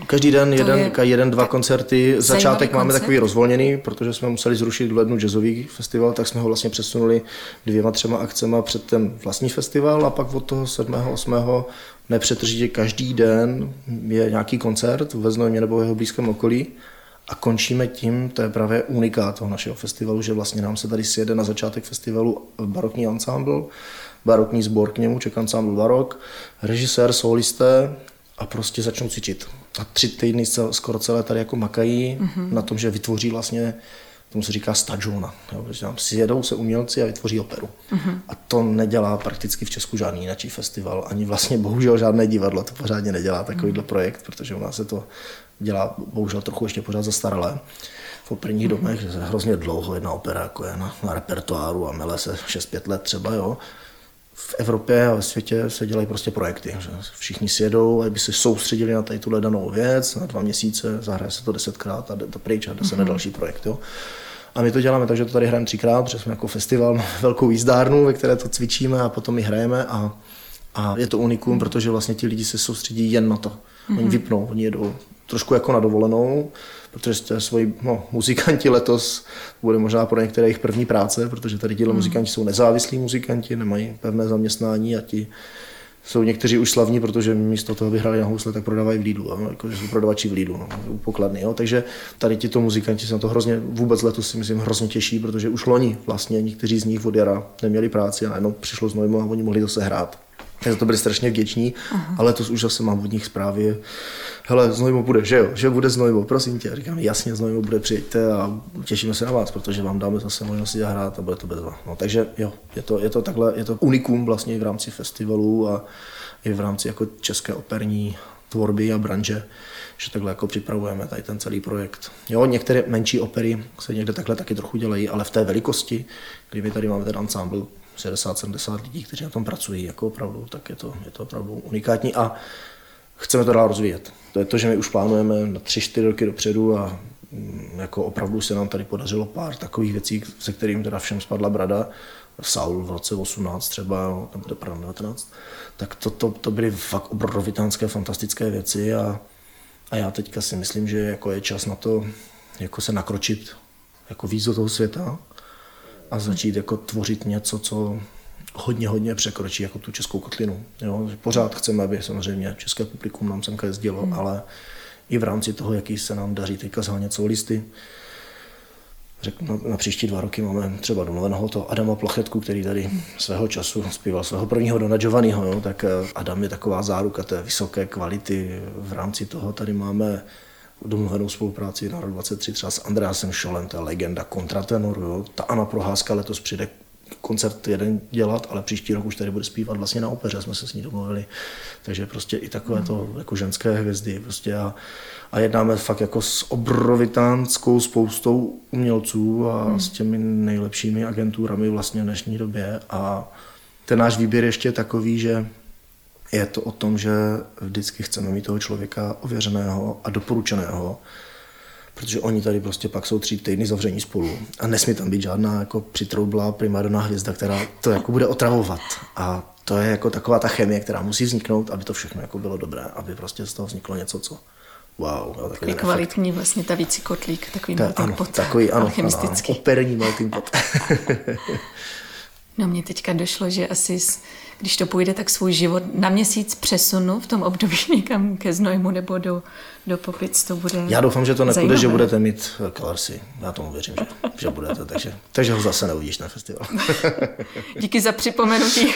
Každý den jeden, je jeden, dva koncerty. Začátek máme koncert? takový rozvolněný, protože jsme museli zrušit v lednu jazzový festival, tak jsme ho vlastně přesunuli dvěma, třema akcema před ten vlastní festival a pak od toho 7. 8 nepřetržitě každý den je nějaký koncert ve Znojmě nebo v jeho blízkém okolí a končíme tím, to je právě unikát toho našeho festivalu, že vlastně nám se tady sjede na začátek festivalu barokní ensemble, barokní sbor k němu, ček ensemble barok, režisér, solisté a prostě začnou cvičit. A tři týdny skoro celé tady jako makají mm-hmm. na tom, že vytvoří vlastně tomu se říká stagiona. Jo, že tam sjedou se umělci a vytvoří operu. Uh-huh. A to nedělá prakticky v Česku žádný jiný festival, ani vlastně bohužel žádné divadlo to pořádně nedělá takovýhle uh-huh. projekt, protože u nás se to dělá bohužel trochu ještě pořád zastaralé. V operních uh-huh. domech hrozně dlouho jedna opera jako je na, na repertoáru a mele se 6-5 let třeba, jo v Evropě a ve světě se dělají prostě projekty. Že všichni sjedou, aby se soustředili na tady tuhle danou věc, na dva měsíce, zahraje se to desetkrát a jde to pryč a jde se mm-hmm. na mhm. další projekt. Jo. A my to děláme tak, že to tady hrajeme třikrát, protože jsme jako festival, velkou jízdárnu, ve které to cvičíme a potom my hrajeme a, a je to unikum, protože vlastně ti lidi se soustředí jen na to. Oni mm-hmm. vypnou, oni jedou trošku jako na dovolenou, protože jste svoji no, muzikanti letos, bude možná pro některé jejich první práce, protože tady tyhle mm. muzikanti jsou nezávislí muzikanti, nemají pevné zaměstnání a ti jsou někteří už slavní, protože místo toho, aby hráli na housle, tak prodávají v Lidlu, jako, že jsou prodavači v Lidlu, no, pokladny. Jo. Takže tady tito muzikanti se na to hrozně, vůbec letos si myslím, hrozně těší, protože už loni vlastně někteří z nich od jara neměli práci a najednou přišlo znojmo a oni mohli zase hrát. Já za to byli strašně vděční, Aha. ale to už zase mám od nich zprávy. Hele, Znojmo bude, že jo, že bude Znojmo, prosím tě. Říkám, jasně, Znojmo bude, přijďte a těšíme se na vás, protože vám dáme zase možnost si hrát a bude to bezva. No, takže jo, je to, je to takhle, je to unikum vlastně i v rámci festivalu a i v rámci jako české operní tvorby a branže, že takhle jako připravujeme tady ten celý projekt. Jo, některé menší opery se někde takhle taky trochu dělají, ale v té velikosti, kdy my tady máme ten ensemble 60-70 lidí, kteří na tom pracují, jako opravdu, tak je to, je to opravdu unikátní a chceme to dál rozvíjet. To je to, že my už plánujeme na 3-4 roky dopředu a mm, jako opravdu se nám tady podařilo pár takových věcí, se kterým teda všem spadla brada, Saul v roce 18 třeba, nebo pardon, 19, tak to, to, to byly fakt obrovitánské, fantastické věci a, a já teďka si myslím, že jako je čas na to jako se nakročit jako víc do toho světa a začít jako tvořit něco, co hodně, hodně překročí jako tu českou kotlinu. Jo? Pořád chceme, aby samozřejmě české publikum nám semka jezdilo, hmm. ale i v rámci toho, jaký se nám daří teďka zhánět listy, řeknu, na, na příští dva roky máme třeba domluveného to Adama Plachetku, který tady svého času zpíval svého prvního Dona Giovanniho, jo, tak eh, Adam je taková záruka té vysoké kvality. V rámci toho tady máme domluvenou spolupráci na rok 23 třeba s Andreasem Šolem, to je legenda kontratenoru. Jo. Ta Anna Proházka letos přijde koncert jeden dělat, ale příští rok už tady bude zpívat vlastně na opeře, jsme se s ní domluvili. Takže prostě i takové to jako ženské hvězdy. Prostě a, a jednáme fakt jako s obrovitánskou spoustou umělců a hmm. s těmi nejlepšími agenturami vlastně v dnešní době. A ten náš výběr ještě je takový, že je to o tom, že vždycky chceme mít toho člověka ověřeného a doporučeného, protože oni tady prostě pak jsou tři týdny zavření spolu a nesmí tam být žádná jako přitroublá primadona hvězda, která to jako bude otravovat. A to je jako taková ta chemie, která musí vzniknout, aby to všechno jako bylo dobré, aby prostě z toho vzniklo něco, co wow. Jo, takový kvalitní vlastně ta vící kotlík, takový ta, melting ano, pot. Takový, ano, ano, ano, operní melting pot. no mně teďka došlo, že asi když to půjde, tak svůj život na měsíc přesunu v tom období někam ke Znojmu nebo do, do Popic, to bude Já doufám, že to nepůjde, zajímavé. že budete mít Kalarsy. Já tomu věřím, že, že budete, takže, takže ho zase neuvidíš na festival. Díky za připomenutí.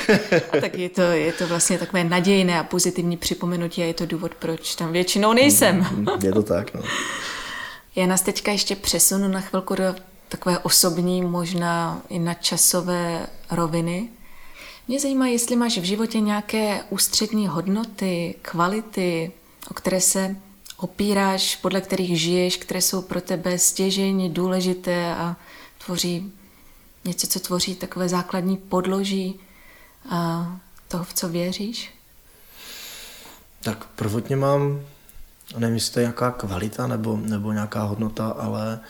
A tak je to, je to vlastně takové nadějné a pozitivní připomenutí a je to důvod, proč tam většinou nejsem. je to tak, no. Já nás teďka ještě přesunu na chvilku do takové osobní, možná i na časové roviny. Mě zajímá, jestli máš v životě nějaké ústřední hodnoty, kvality, o které se opíráš, podle kterých žiješ, které jsou pro tebe stěžení, důležité a tvoří něco, co tvoří takové základní podloží a toho, v co věříš? Tak prvotně mám, nevím, jestli to je jaká kvalita nebo, nebo nějaká hodnota, ale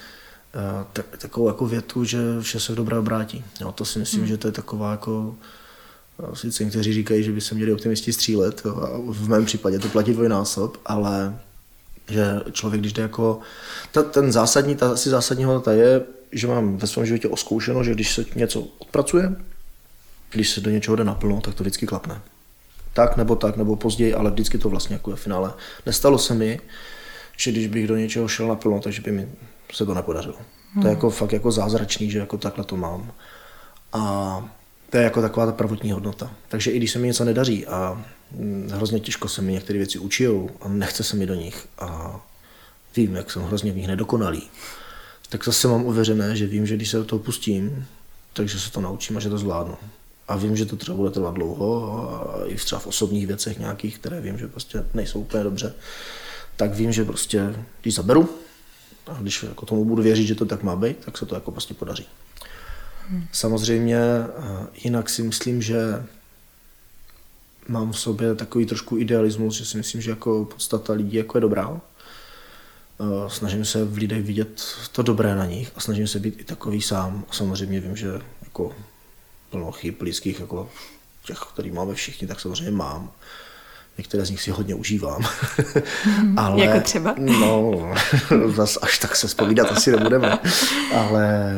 uh, tak, takovou jako větu, že vše se v dobré obrátí. Jo, to si myslím, hmm. že to je taková jako Sice někteří říkají, že by se měli optimisti střílet, jo, a v mém případě to platí dvojnásob, ale že člověk, když jde jako... Ta, ten zásadní, ta asi zásadní hodnota je, že mám ve svém životě oskoušeno, že když se něco odpracuje, když se do něčeho jde naplno, tak to vždycky klapne. Tak nebo tak, nebo později, ale vždycky to vlastně jako je finále. Nestalo se mi, že když bych do něčeho šel naplno, takže by mi se to nepodařilo. Hmm. To je hmm. jako fakt jako zázračný, že jako takhle to mám. A to je jako taková ta prvotní hodnota. Takže i když se mi něco nedaří a mm, hrozně těžko se mi některé věci učijou a nechce se mi do nich a vím, jak jsem hrozně v nich nedokonalý, tak zase mám uvěřené, že vím, že když se do toho pustím, takže se to naučím a že to zvládnu. A vím, že to třeba bude trvat dlouho a i třeba v osobních věcech nějakých, které vím, že prostě nejsou úplně dobře, tak vím, že prostě, když zaberu a když jako tomu budu věřit, že to tak má být, tak se to jako prostě podaří. Samozřejmě eh, jinak si myslím, že mám v sobě takový trošku idealismus, že si myslím, že jako podstata lidí jako je dobrá. Eh, snažím se v lidech vidět to dobré na nich a snažím se být i takový sám. A samozřejmě vím, že jako plno chyb lidských, jako těch, který máme všichni, tak samozřejmě mám. Některé z nich si hodně užívám. Mhm. Ale, jako třeba? No, zas až tak se spovídat asi nebudeme. Ale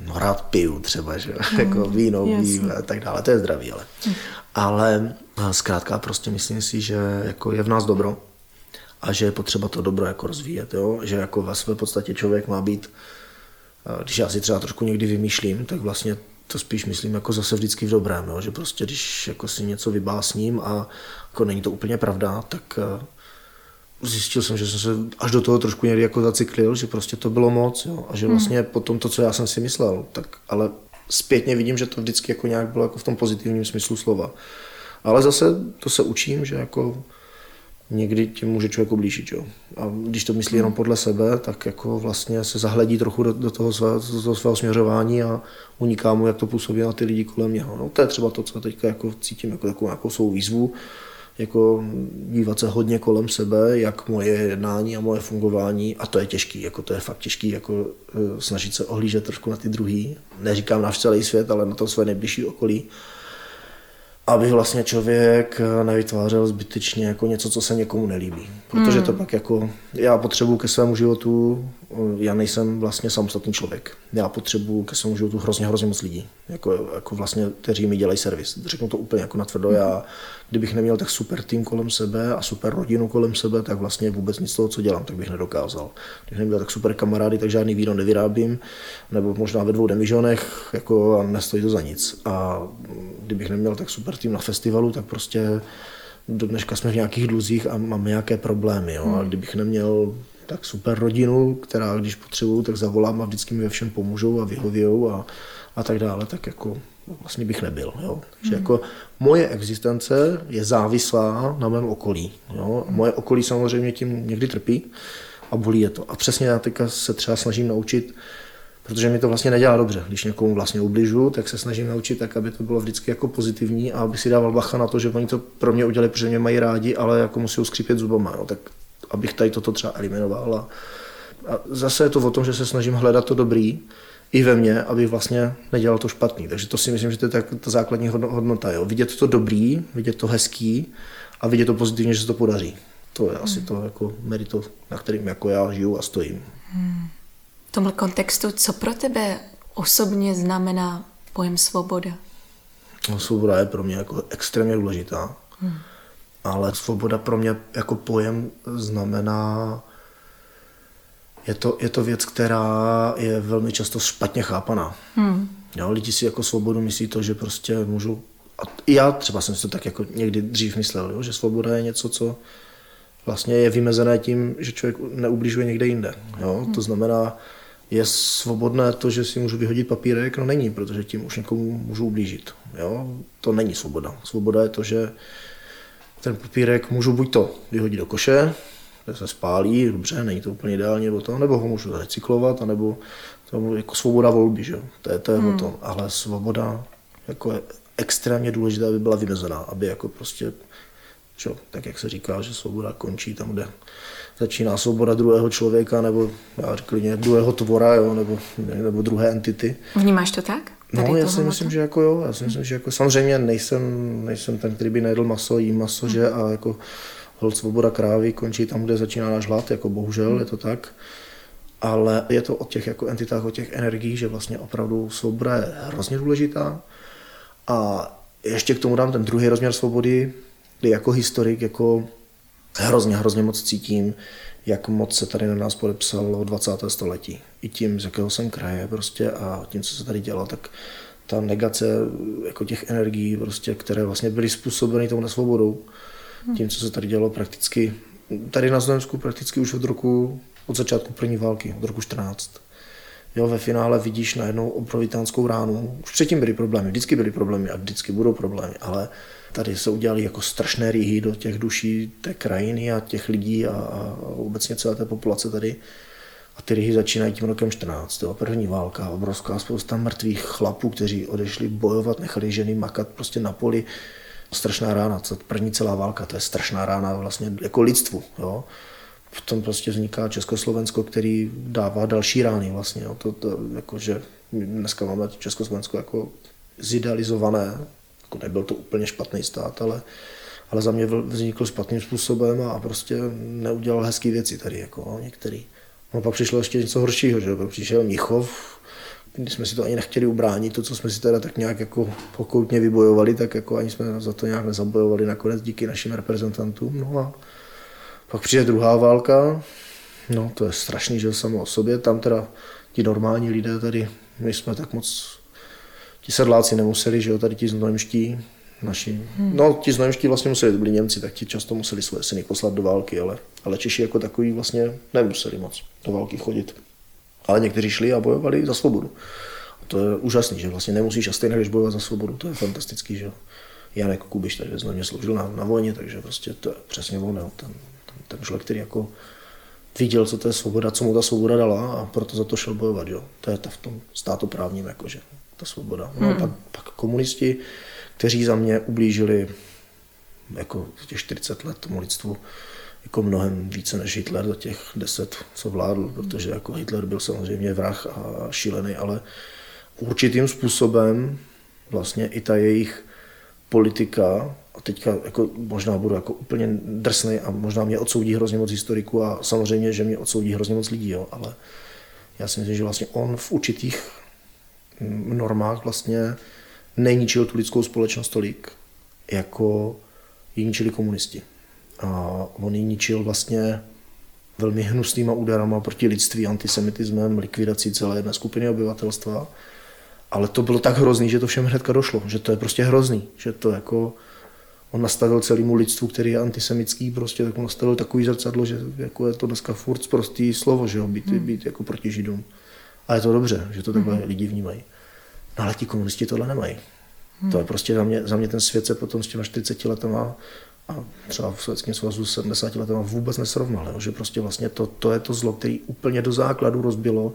no, rád piju třeba, že? Mm, jako víno, víno a tak dále. To je zdravý, ale. Mm. Ale zkrátka prostě myslím si, že jako je v nás dobro a že je potřeba to dobro jako rozvíjet. Jo? Že jako ve své podstatě člověk má být, když já si třeba trošku někdy vymýšlím, tak vlastně to spíš myslím jako zase vždycky v dobrém, jo? že prostě když jako si něco vybásním a jako není to úplně pravda, tak eh, zjistil jsem, že jsem se až do toho trošku někdy jako zacyklil, že prostě to bylo moc jo? a že hmm. vlastně hmm. potom to, co já jsem si myslel, tak ale zpětně vidím, že to vždycky jako nějak bylo jako v tom pozitivním smyslu slova. Ale zase to se učím, že jako někdy tím může člověk oblížit. Jo. A když to myslí jenom podle sebe, tak jako vlastně se zahledí trochu do, do, toho, své, do toho svého směřování a uniká mu, jak to působí na ty lidi kolem něho. No, to je třeba to, co teďka jako cítím jako takovou nějakou svou výzvu, jako dívat se hodně kolem sebe, jak moje jednání a moje fungování, a to je těžký, jako to je fakt těžký, jako eh, snažit se ohlížet trošku na ty druhý. Neříkám na celý svět, ale na to své nejbližší okolí aby vlastně člověk eh, nevytvářel zbytečně jako něco, co se někomu nelíbí. Protože hmm. to pak jako, já potřebuju ke svému životu, já nejsem vlastně samostatný člověk. Já potřebuju ke svému životu hrozně, hrozně moc lidí, jako, jako vlastně, kteří mi dělají servis. Řeknu to úplně jako natvrdo, já kdybych neměl tak super tým kolem sebe a super rodinu kolem sebe, tak vlastně vůbec nic z toho, co dělám, tak bych nedokázal. Když neměl tak super kamarády, tak žádný víno nevyrábím, nebo možná ve dvou demižonech, jako a nestojí to za nic. A kdybych neměl tak super tým na festivalu, tak prostě do dneška jsme v nějakých dluzích a máme nějaké problémy. Jo? A hmm. kdybych neměl tak super rodinu, která když potřebuju, tak zavolám a vždycky mi ve všem pomůžou a vyhovějou a, a tak dále, tak jako vlastně bych nebyl. Jo. Takže jako moje existence je závislá na mém okolí. Jo. Moje okolí samozřejmě tím někdy trpí a bolí je to. A přesně já teďka se třeba snažím naučit, protože mi to vlastně nedělá dobře. Když někomu vlastně ubližu, tak se snažím naučit tak, aby to bylo vždycky jako pozitivní a aby si dával bacha na to, že oni to pro mě udělali, protože mě mají rádi, ale jako musí skřípět zubama. Jo. Tak abych tady toto třeba eliminoval. A, a zase je to o tom, že se snažím hledat to dobrý, i ve mně, aby vlastně nedělal to špatný. Takže to si myslím, že to je tak, ta základní hodnota. Jo. Vidět to dobrý, vidět to hezký a vidět to pozitivně, že se to podaří. To je hmm. asi to jako merito, na kterým jako já žiju a stojím. Hmm. V tomhle kontextu, co pro tebe osobně znamená pojem svoboda? No, svoboda je pro mě jako extrémně důležitá. Hmm. Ale svoboda pro mě jako pojem znamená je to, je to věc, která je velmi často špatně chápaná. Hmm. Jo, lidi si jako svobodu myslí to, že prostě můžu... A já třeba jsem si to tak jako někdy dřív myslel, jo, že svoboda je něco, co vlastně je vymezené tím, že člověk neubližuje někde jinde. Jo? Hmm. To znamená, je svobodné to, že si můžu vyhodit papírek? No není, protože tím už někomu můžu ublížit. Jo? To není svoboda. Svoboda je to, že ten papírek můžu buď to vyhodit do koše, kde se spálí, dobře, není to úplně ideální, nebo to, nebo ho můžu recyklovat, anebo to jako svoboda volby, že? to je, to je hmm. o tom. Ale svoboda jako je extrémně důležitá, aby byla vymezená, aby jako prostě, že, tak jak se říká, že svoboda končí tam, kde začíná svoboda druhého člověka, nebo já řekl druhého tvora, jo, nebo, nebo druhé entity. Vnímáš to tak? No, já si myslím, že jako jo, já si myslím, že jako samozřejmě nejsem, nejsem ten, který by nejedl maso, jí maso, hmm. že a jako hold svoboda krávy končí tam, kde začíná náš hlad, jako bohužel hmm. je to tak. Ale je to o těch jako entitách, o těch energiích, že vlastně opravdu svoboda je hrozně důležitá. A ještě k tomu dám ten druhý rozměr svobody, kdy jako historik jako hrozně, hrozně moc cítím, jak moc se tady na nás podepsalo 20. století. I tím, z jakého jsem kraje prostě a tím, co se tady dělo, tak ta negace jako těch energií, prostě, které vlastně byly způsobeny tou nesvobodou, tím, co se tady dělo prakticky, tady na Znojemsku prakticky už od roku, od začátku první války, od roku 14. Jo, ve finále vidíš najednou obrovitánskou ránu. Už předtím byly problémy, vždycky byly problémy a vždycky budou problémy, ale tady se udělali jako strašné rýhy do těch duší té krajiny a těch lidí a, a obecně celé té populace tady. A ty ryhy začínají tím rokem 14. Jo. První válka, obrovská spousta mrtvých chlapů, kteří odešli bojovat, nechali ženy makat prostě na poli strašná rána, co první celá válka, to je strašná rána vlastně jako lidstvu. Jo. Potom prostě vzniká Československo, který dává další rány vlastně. Jo. To, to, jako, že dneska máme Československo jako zidealizované, jako nebyl to úplně špatný stát, ale, ale za mě vznikl špatným způsobem a prostě neudělal hezké věci tady, jako některý. No pak přišlo ještě něco horšího, že přišel Michov, když jsme si to ani nechtěli ubránit, to, co jsme si teda tak nějak jako pokoutně vybojovali, tak jako ani jsme za to nějak nezabojovali nakonec díky našim reprezentantům. No a pak přijde druhá válka, no to je strašný, že samo o sobě, tam teda ti normální lidé tady, my jsme tak moc, ti sedláci nemuseli, že jo, tady ti znojemští, naši, hmm. no ti znojemští vlastně museli, to byli Němci, tak ti často museli svoje syny poslat do války, ale, ale Češi jako takový vlastně nemuseli moc do války chodit. Ale někteří šli a bojovali za svobodu. A to je úžasný, že vlastně nemusíš a stejně, když bojovat za svobodu, to je fantastický, že Janek Kubiš tady ve sloužil na, na vojně, takže prostě to je přesně on, ten, ten, ten člověk, který jako viděl, co to je svoboda, co mu ta svoboda dala a proto za to šel bojovat. Jo. To je ta v tom státoprávním, jakože, ta svoboda. No hmm. a pak, pak komunisti, kteří za mě ublížili jako těch 40 let tomu lidstvu jako mnohem více než Hitler za těch deset, co vládl, protože jako Hitler byl samozřejmě vrah a šílený, ale určitým způsobem vlastně i ta jejich politika, a teďka jako možná budu jako úplně drsný a možná mě odsoudí hrozně moc historiků a samozřejmě, že mě odsoudí hrozně moc lidí, jo, ale já si myslím, že vlastně on v určitých normách vlastně nejničil tu lidskou společnost tolik, jako ji ničili komunisti. A on ji ničil vlastně velmi hnusnýma úderama proti lidství, antisemitismem, likvidací celé jedné skupiny obyvatelstva. Ale to bylo tak hrozný, že to všem hnedka došlo, že to je prostě hrozný, že to jako on nastavil celému lidstvu, který je antisemický, prostě tak on nastavil takový zrcadlo, že jako je to dneska furt prostý slovo, že jo, být, hmm. být jako proti židům. A je to dobře, že to takhle hmm. lidi vnímají. No ale ti komunisti tohle nemají. Hmm. To je prostě za mě, za mě ten svět se potom s těma 40 letama a třeba v Sovětském svazu 70 letama vůbec nesrovnal. Jo? Že prostě vlastně to, to je to zlo, který úplně do základu rozbilo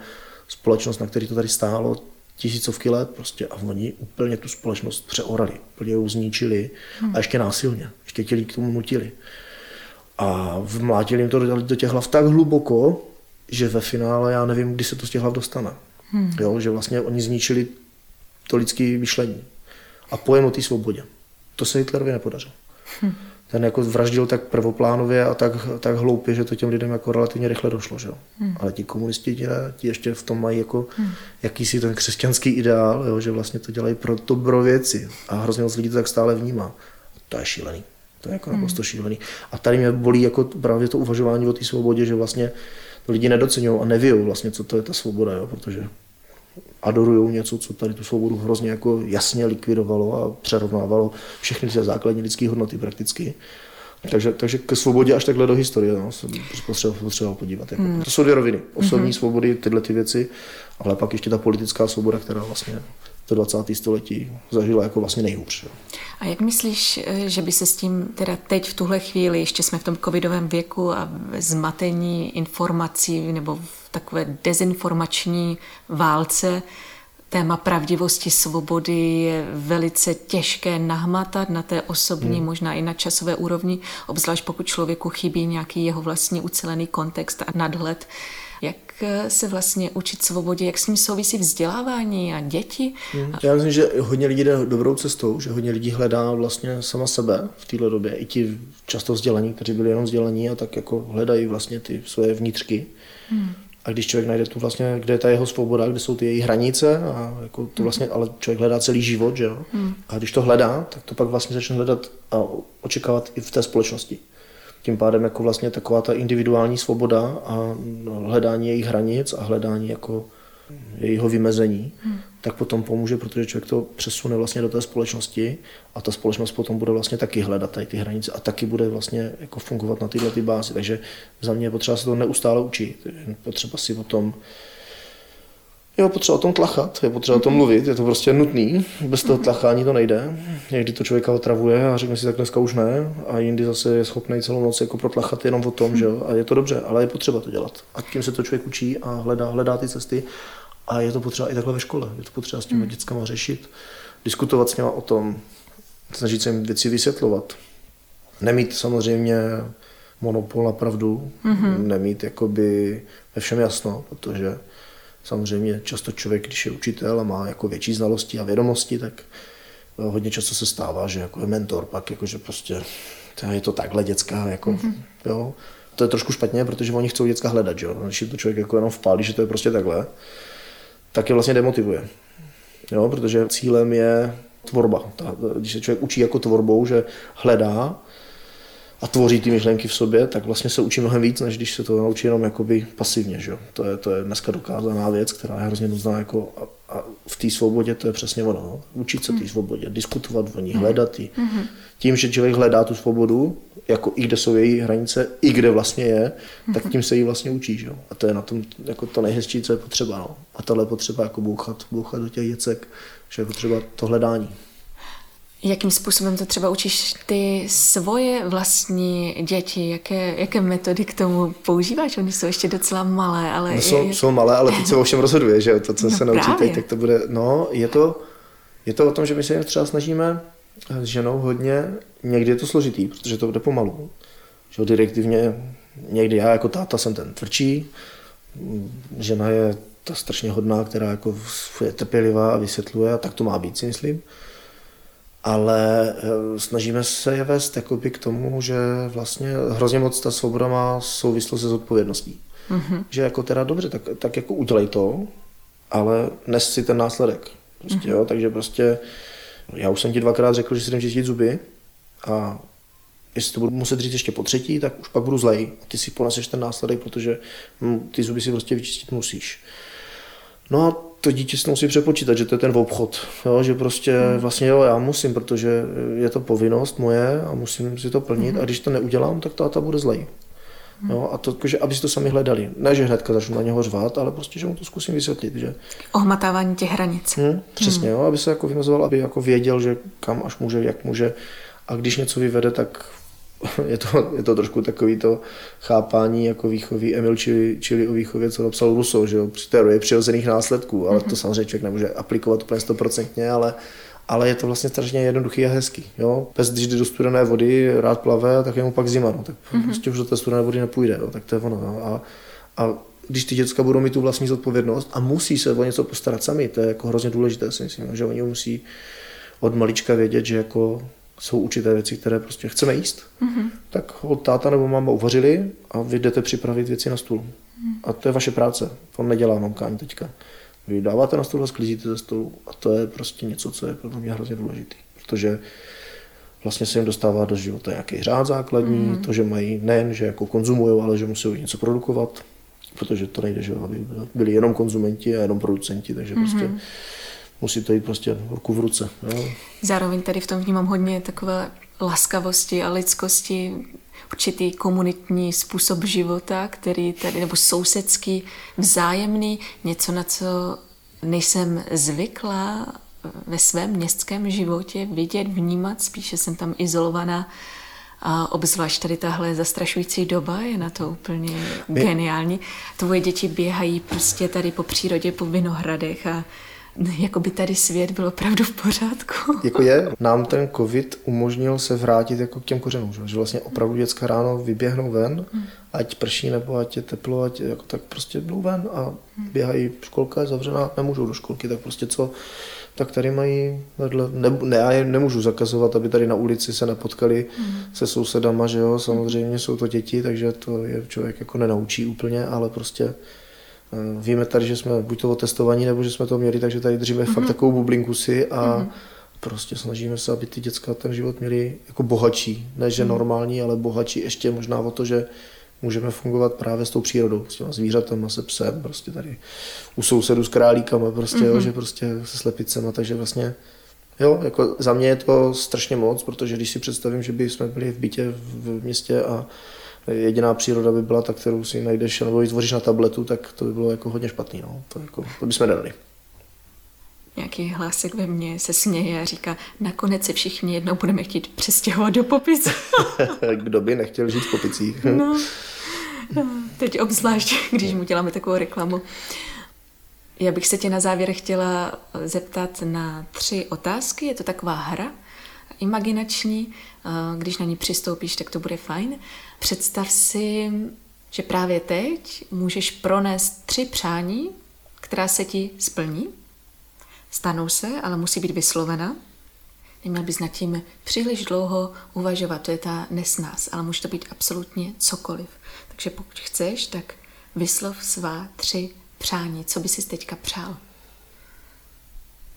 společnost, na který to tady stálo tisícovky let prostě a oni úplně tu společnost přeorali, úplně ji zničili hmm. a ještě násilně, ještě těli k tomu nutili. A vmlátili jim to do těch hlav tak hluboko, že ve finále já nevím, kdy se to z těch hlav dostane. Hmm. Jo, že vlastně oni zničili to lidské myšlení a pojem o té svobodě. To se Hitlerovi nepodařilo. Hmm. Ten jako vraždil tak prvoplánově a tak, tak hloupě, že to těm lidem jako relativně rychle došlo. Že? Hmm. Ale ti komunisti ti, ti ještě v tom mají jako hmm. jakýsi ten křesťanský ideál, jo? že vlastně to dělají pro dobro věci. A hrozně moc lidí to tak stále vnímá. To je šílený. To je jako hmm. naprosto šílený. A tady mě bolí jako právě to uvažování o té svobodě, že vlastně lidi nedocenují a nevějí vlastně, co to je ta svoboda, jo? protože adorují něco, co tady tu svobodu hrozně jako jasně likvidovalo a přerovnávalo všechny ty základní lidské hodnoty prakticky. Takže, takže ke svobodě až takhle do historie no, jsem potřeboval, potřeboval podívat. Jako. Hmm. To jsou dvě roviny. Osobní mm-hmm. svobody, tyhle ty věci, ale pak ještě ta politická svoboda, která vlastně to 20. století zažila jako vlastně nejhůř. A jak myslíš, eh, že by se s tím teda teď v tuhle chvíli, ještě jsme v tom covidovém věku a zmatení informací nebo v takové dezinformační válce, téma pravdivosti, svobody je velice těžké nahmatat na té osobní, hmm. možná i na časové úrovni, obzvlášť pokud člověku chybí nějaký jeho vlastní ucelený kontext a nadhled. Eh, se vlastně učit svobodě, jak s ním souvisí vzdělávání a děti? Hmm. Já myslím, že hodně lidí jde dobrou cestou, že hodně lidí hledá vlastně sama sebe v této době. I ti často vzdělaní, kteří byli jenom vzdělaní a tak jako hledají vlastně ty svoje vnitřky. Hmm. A když člověk najde tu vlastně, kde je ta jeho svoboda, kde jsou ty její hranice, a jako to vlastně, ale člověk hledá celý život, že jo? Hmm. A když to hledá, tak to pak vlastně začne hledat a očekávat i v té společnosti. Tím pádem jako vlastně taková ta individuální svoboda a hledání jejich hranic a hledání jako jejího vymezení, hmm. tak potom pomůže, protože člověk to přesune vlastně do té společnosti a ta společnost potom bude vlastně taky hledat tady ty hranice a taky bude vlastně jako fungovat na tyhle ty bázi. Takže za mě je potřeba se to neustále učit. Je potřeba si o tom je potřeba o tom tlachat, je potřeba o tom mluvit, je to prostě nutný, bez toho tlachání to nejde. Někdy to člověka otravuje a řekne si tak dneska už ne a jindy zase je schopný celou noc jako protlachat jenom o tom, že jo? a je to dobře, ale je potřeba to dělat. A tím se to člověk učí a hledá, hledá ty cesty a je to potřeba i takhle ve škole, je to potřeba s těmi hmm. dětskama řešit, diskutovat s nimi o tom, snažit se jim věci vysvětlovat. Nemít samozřejmě monopol na pravdu, mm-hmm. nemít jakoby ve všem jasno, protože Samozřejmě často člověk, když je učitel a má jako větší znalosti a vědomosti, tak eh, hodně často se stává, že jako je mentor, pak jako, že prostě je to takhle dětská, jako, mm-hmm. jo. To je trošku špatně, protože oni chcou děcka hledat, jo. Když to člověk jako jenom vpálí, že to je prostě takhle, tak je vlastně demotivuje. Jo, protože cílem je tvorba. Ta, když se člověk učí jako tvorbou, že hledá, a tvoří ty myšlenky v sobě, tak vlastně se učí mnohem víc, než když se to naučí jenom jakoby pasivně. Že? To, je, to je dneska dokázaná věc, která je hrozně nutná jako a, a v té svobodě to je přesně ono. No? Učit se té hmm. svobodě, diskutovat o ní, hmm. hledat ji. Mm-hmm. Tím, že člověk hledá tu svobodu, jako i kde jsou její hranice, i kde vlastně je, tak tím se jí vlastně učí. Že? A to je na tom jako to nejhezčí, co je potřeba. No? A tohle je potřeba jako bouchat, bouchat do těch děcek, že je potřeba to hledání. Jakým způsobem to třeba učíš ty svoje vlastní děti? Jaké, jaké metody k tomu používáš? Oni jsou ještě docela malé, ale... No, jsou, jsou malé, ale teď se o všem rozhoduje, že to, co no se naučí teď, tak to bude... No, je to, je to o tom, že my se třeba snažíme s ženou hodně, někdy je to složitý, protože to jde pomalu. Že direktivně, někdy já jako táta jsem ten tvrdší, žena je ta strašně hodná, která jako je trpělivá a vysvětluje a tak to má být, si myslím. Ale eh, snažíme se je vést k tomu, že vlastně hrozně moc ta svoboda má souvislost se zodpovědností. Mm-hmm. Že jako teda dobře, tak, tak jako udělej to, ale nes si ten následek. Prostě, mm-hmm. jo, takže prostě já už jsem ti dvakrát řekl, že si jdem čistit zuby a jestli to budu muset říct ještě po třetí, tak už pak budu zlej. A ty si poneseš ten následek, protože hm, ty zuby si prostě vyčistit musíš. No a to dítě si musí přepočítat, že to je ten obchod, jo? že prostě hmm. vlastně jo, já musím, protože je to povinnost moje a musím si to plnit hmm. a když to neudělám, tak táta bude zlej. Hmm. Jo, a to, že aby si to sami hledali. Ne, že hnedka začnu na něho řvát, ale prostě, že mu to zkusím vysvětlit. Že... Ohmatávání těch hranic. Hmm, přesně, hmm. jo, aby se jako vymezoval, aby jako věděl, že kam až může, jak může. A když něco vyvede, tak je to, je to trošku takový to chápání jako výchovy Emil čili, čili o výchově, co napsal Rousseau, že jo, při teorie přirozených následků, ale to samozřejmě člověk nemůže aplikovat úplně stoprocentně, ale, ale je to vlastně strašně jednoduchý a hezký. Jo? Pes, když jde do studené vody, rád plave, tak je mu pak zima, no, tak mm-hmm. prostě už do té studené vody nepůjde, jo? tak to je ono. No? A, a když ty děcka budou mít tu vlastní zodpovědnost a musí se o něco postarat sami, to je jako hrozně důležité, si myslím, že oni musí od malička vědět, že jako jsou určité věci, které prostě chceme jíst, mm-hmm. tak od táta nebo máma uvařili a vy jdete připravit věci na stůl. Mm. A to je vaše práce. To nedělá mamka ani teďka. Vy dáváte na stůl a sklízíte ze stolu. A to je prostě něco, co je pro mě hrozně důležité. Protože vlastně se jim dostává do života nějaký řád základní, mm. to, že mají nejen, že jako konzumují, ale že musí něco produkovat, protože to nejde, že aby byli jenom konzumenti a jenom producenti, takže mm-hmm. prostě musí to jít prostě ruku v ruce. Jo. Zároveň tady v tom vnímám hodně takové laskavosti a lidskosti, určitý komunitní způsob života, který tady, nebo sousedský, vzájemný, něco, na co nejsem zvykla ve svém městském životě vidět, vnímat, spíše jsem tam izolovaná a obzvlášť tady tahle zastrašující doba je na to úplně My... geniální. Tvoje děti běhají prostě tady po přírodě, po vinohradech a jako by tady svět byl opravdu v pořádku. Jako je, nám ten covid umožnil se vrátit jako k těm kořenům, že, že vlastně opravdu děcka ráno vyběhnou ven, hmm. ať prší nebo ať je teplo, ať jako tak prostě jdou ven a hmm. běhají, školka je zavřená, nemůžou do školky, tak prostě co, tak tady mají vedle, ne, ne, já jim nemůžu zakazovat, aby tady na ulici se nepotkali hmm. se sousedama, že jo, samozřejmě jsou to děti, takže to je člověk jako nenaučí úplně, ale prostě víme tady, že jsme buď to otestovaní, nebo že jsme to měli, takže tady držíme mm-hmm. fakt mhm. takovou bublinku si a mm-hmm. prostě snažíme se, aby ty děcka ten život měli jako bohatší. Ne, že mm-hmm. normální, ale bohatší ještě možná o to, že můžeme fungovat právě s tou přírodou, s těma zvířatama, se psem, prostě tady u sousedů s králíkama, prostě, mm-hmm. jo, mhm. že prostě se slepicema, takže vlastně Jo, jako za mě je to strašně moc, protože když si představím, že by jsme byli v bytě v městě a jediná příroda by byla ta, kterou si najdeš nebo vytvoříš na tabletu, tak to by bylo jako hodně špatný. No. To, jako, to bychom nedali. Nějaký hlásek ve mně se směje a říká, nakonec se všichni jednou budeme chtít přestěhovat do Popic. Kdo by nechtěl žít v Popicích? no, teď obzvlášť, když mu děláme takovou reklamu. Já bych se tě na závěr chtěla zeptat na tři otázky. Je to taková hra imaginační. Když na ní přistoupíš, tak to bude fajn. Představ si, že právě teď můžeš pronést tři přání, která se ti splní. Stanou se, ale musí být vyslovena. Neměl bys nad tím příliš dlouho uvažovat, to je ta nesnás, ale může to být absolutně cokoliv. Takže pokud chceš, tak vyslov svá tři přání. Co by si teďka přál?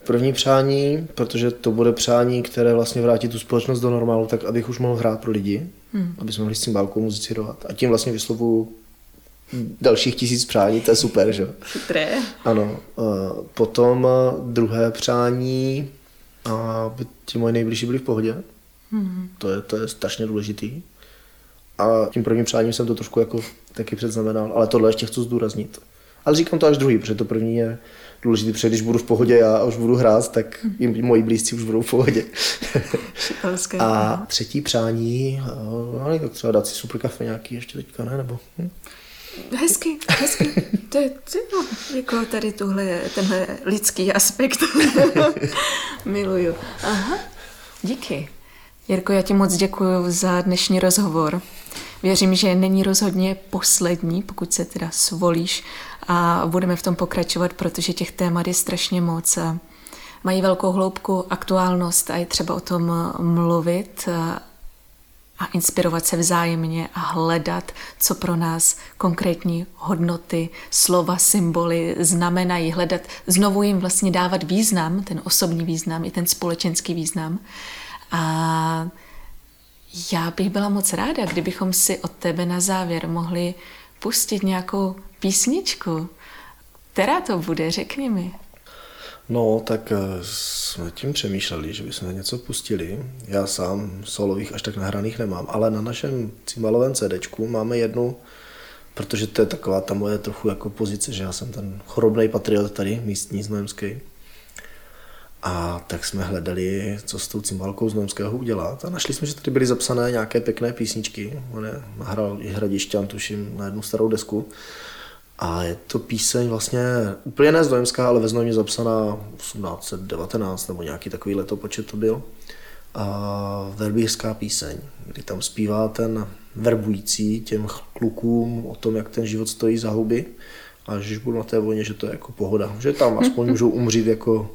První přání, protože to bude přání, které vlastně vrátí tu společnost do normálu, tak abych už mohl hrát pro lidi, hmm. aby jsme mohli s cymbálkou muzicirovat. A tím vlastně vyslovu dalších tisíc přání, to je super, že? Chytré. Ano. Potom druhé přání, aby ti moje nejbližší byli v pohodě. Hmm. To, je, to je strašně důležitý. A tím prvním přáním jsem to trošku jako taky předznamenal, ale tohle ještě chci zdůraznit. Ale říkám to až druhý, protože to první je důležité, protože když budu v pohodě já a už budu hrát, tak i moji blízcí už budou v pohodě. a třetí přání, no, tak třeba dát si super kafe nějaký ještě teďka, ne? Nebo, hm? Hezky, hezky. To je, to, no, jako tady tuhle, tenhle lidský aspekt miluju. Aha. Díky. Jirko, já ti moc děkuji za dnešní rozhovor. Věřím, že není rozhodně poslední, pokud se teda svolíš a budeme v tom pokračovat, protože těch témat je strašně moc. Mají velkou hloubku, aktuálnost a je třeba o tom mluvit a inspirovat se vzájemně a hledat, co pro nás konkrétní hodnoty, slova, symboly znamenají, hledat, znovu jim vlastně dávat význam, ten osobní význam i ten společenský význam. A já bych byla moc ráda, kdybychom si od tebe na závěr mohli pustit nějakou písničku. Která to bude, řekni mi. No, tak eh, jsme tím přemýšleli, že bychom něco pustili. Já sám solových až tak nahraných nemám, ale na našem Cimbalovém CDčku máme jednu, protože to je taková ta moje trochu jako pozice, že já jsem ten chorobný patriot tady, místní znojemský. A tak jsme hledali, co s tou cymbalkou z Nojemského udělat. A našli jsme, že tady byly zapsané nějaké pěkné písničky. On je nahrál i Hradišťan, tuším, na jednu starou desku. A je to píseň vlastně úplně ne znojemská, ale ve Znojmě zapsaná 1819 nebo nějaký takový letopočet to byl. A verbířská píseň, kdy tam zpívá ten verbující těm klukům o tom, jak ten život stojí za huby a že budu na té vojně, že to je jako pohoda, že tam aspoň můžou umřít jako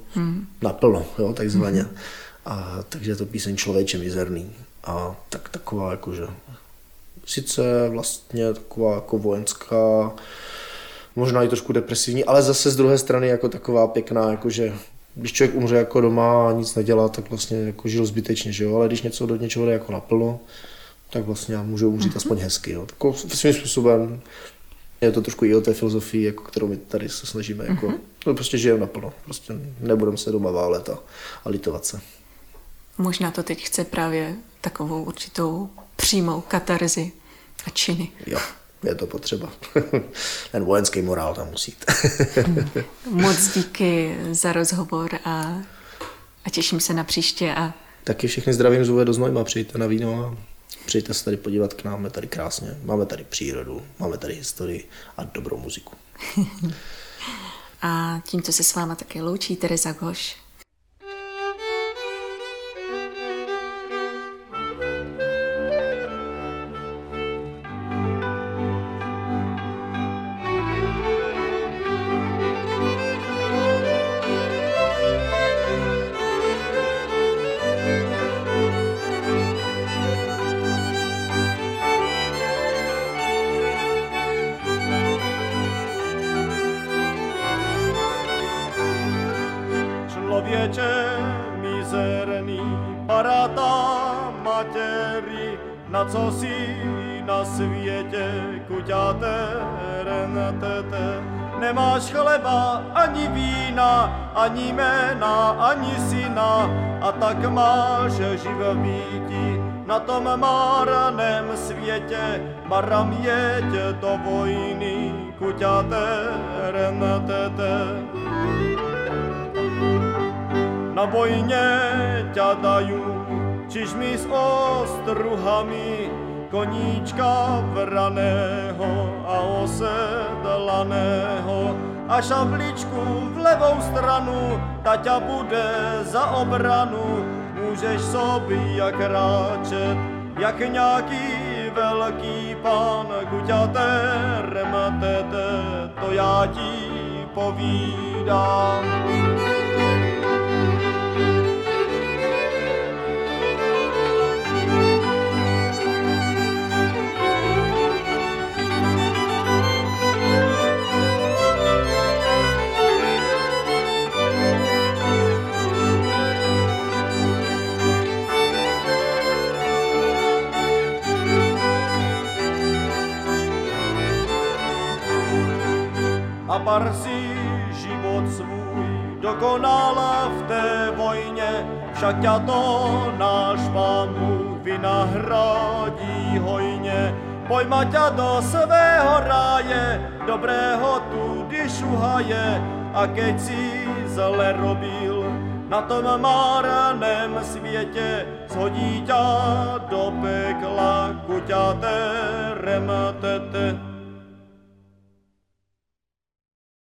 naplno, jo, takzvaně. A takže je to píseň člověče mizerný. A tak taková jakože sice vlastně taková jako vojenská, možná i trošku depresivní, ale zase z druhé strany jako taková pěkná, jakože když člověk umře jako doma a nic nedělá, tak vlastně jako žil zbytečně, že jo? ale když něco do něčeho jde jako naplno, tak vlastně může umřít mm-hmm. aspoň hezky. Jo? Tako, svým způsobem je to trošku i o té filozofii, jako, kterou my tady se snažíme. Jako, mm-hmm. no, prostě žijeme naplno. Prostě nebudeme se doma válet a, a litovat se. Možná to teď chce právě takovou určitou přímou katarzi a činy. Jo je to potřeba. Ten vojenský morál tam musí jít. Moc díky za rozhovor a, a těším se na příště. A... Taky všechny zdravím zůve do Znojma, přijďte na víno a přijďte se tady podívat k nám, je tady krásně. Máme tady přírodu, máme tady historii a dobrou muziku. a tímto se s váma také loučí Tereza Goš. Na světě, kuťáte, renatete. Nemáš chleba, ani vína, ani jména, ani syna, a tak máš živobítí na tom máraném světě. Maram jeď do vojny, kuťáte, renatete. Na vojně ťa dajú čižmi s ostruhami, koníčka vraného a osedlaného a šavličku v levou stranu, ta ťa bude za obranu, můžeš sobě jak ráčet, jak nějaký velký pán, kuťate, rematete, to já ti povídám. A bar si život svůj dokonala v té vojně, však ťa to náš pán vynahradí hojně. Pojma ťa do svého ráje, dobrého tudy šuhaje, a keď si zle robil, na tom máraném světě shodí ťa do pekla, kuťate rematete.